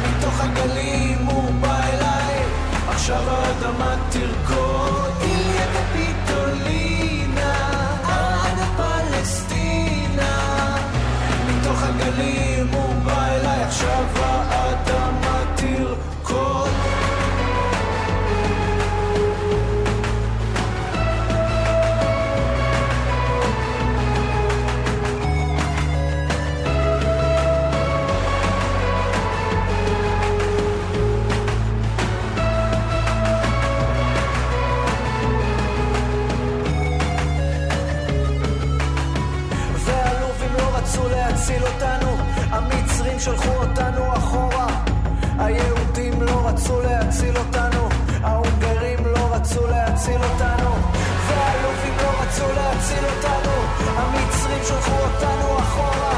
מתוך הגלים הוא בא אליי עכשיו האדמה תרקוד. איליה קפיטולינה עד פלסטינה מתוך הגלים הוא בא המצרים שלחו אותנו אחורה. היהודים לא רצו להציל אותנו, ההונגרים לא רצו להציל אותנו. והלובים לא רצו להציל אותנו, המצרים שלחו אותנו אחורה.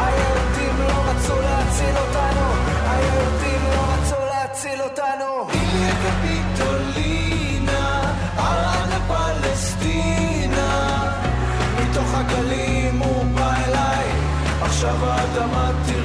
היהודים לא רצו להציל אותנו, היהודים לא רצו להציל אותנו. מתוך הגלים הוא בא אליי, עכשיו האדמה תרקוד.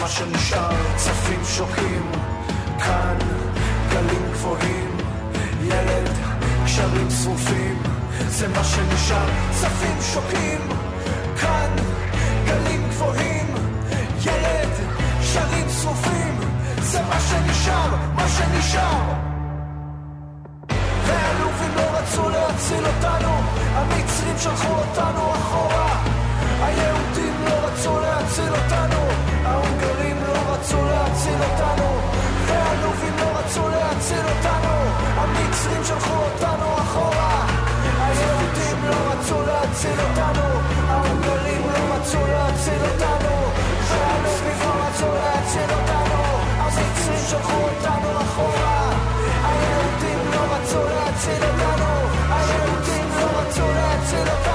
מה שנשאר, צפים שוקים, כאן גלים גבוהים, ילד, קשרים שרופים, זה מה שנשאר, צפים שוקים, כאן גלים גבוהים, ילד, קשרים שרופים, זה מה שנשאר, מה שנשאר. והאלופים לא רצו להציל אותנו, המצרים שלחו אותנו אחורה, היהודים לא רצו להציל אותנו אותנו, והאלופים לא רצו להציל אותנו, המצרים שלחו אותנו אחורה, היהודים לא רצו להציל אותנו, ההונגרים לא רצו להציל אותנו, והאלופים לא רצו להציל אותנו, המצרים שלחו אותנו אחורה, היהודים לא רצו להציל אותנו, היהודים לא רצו להציל אותנו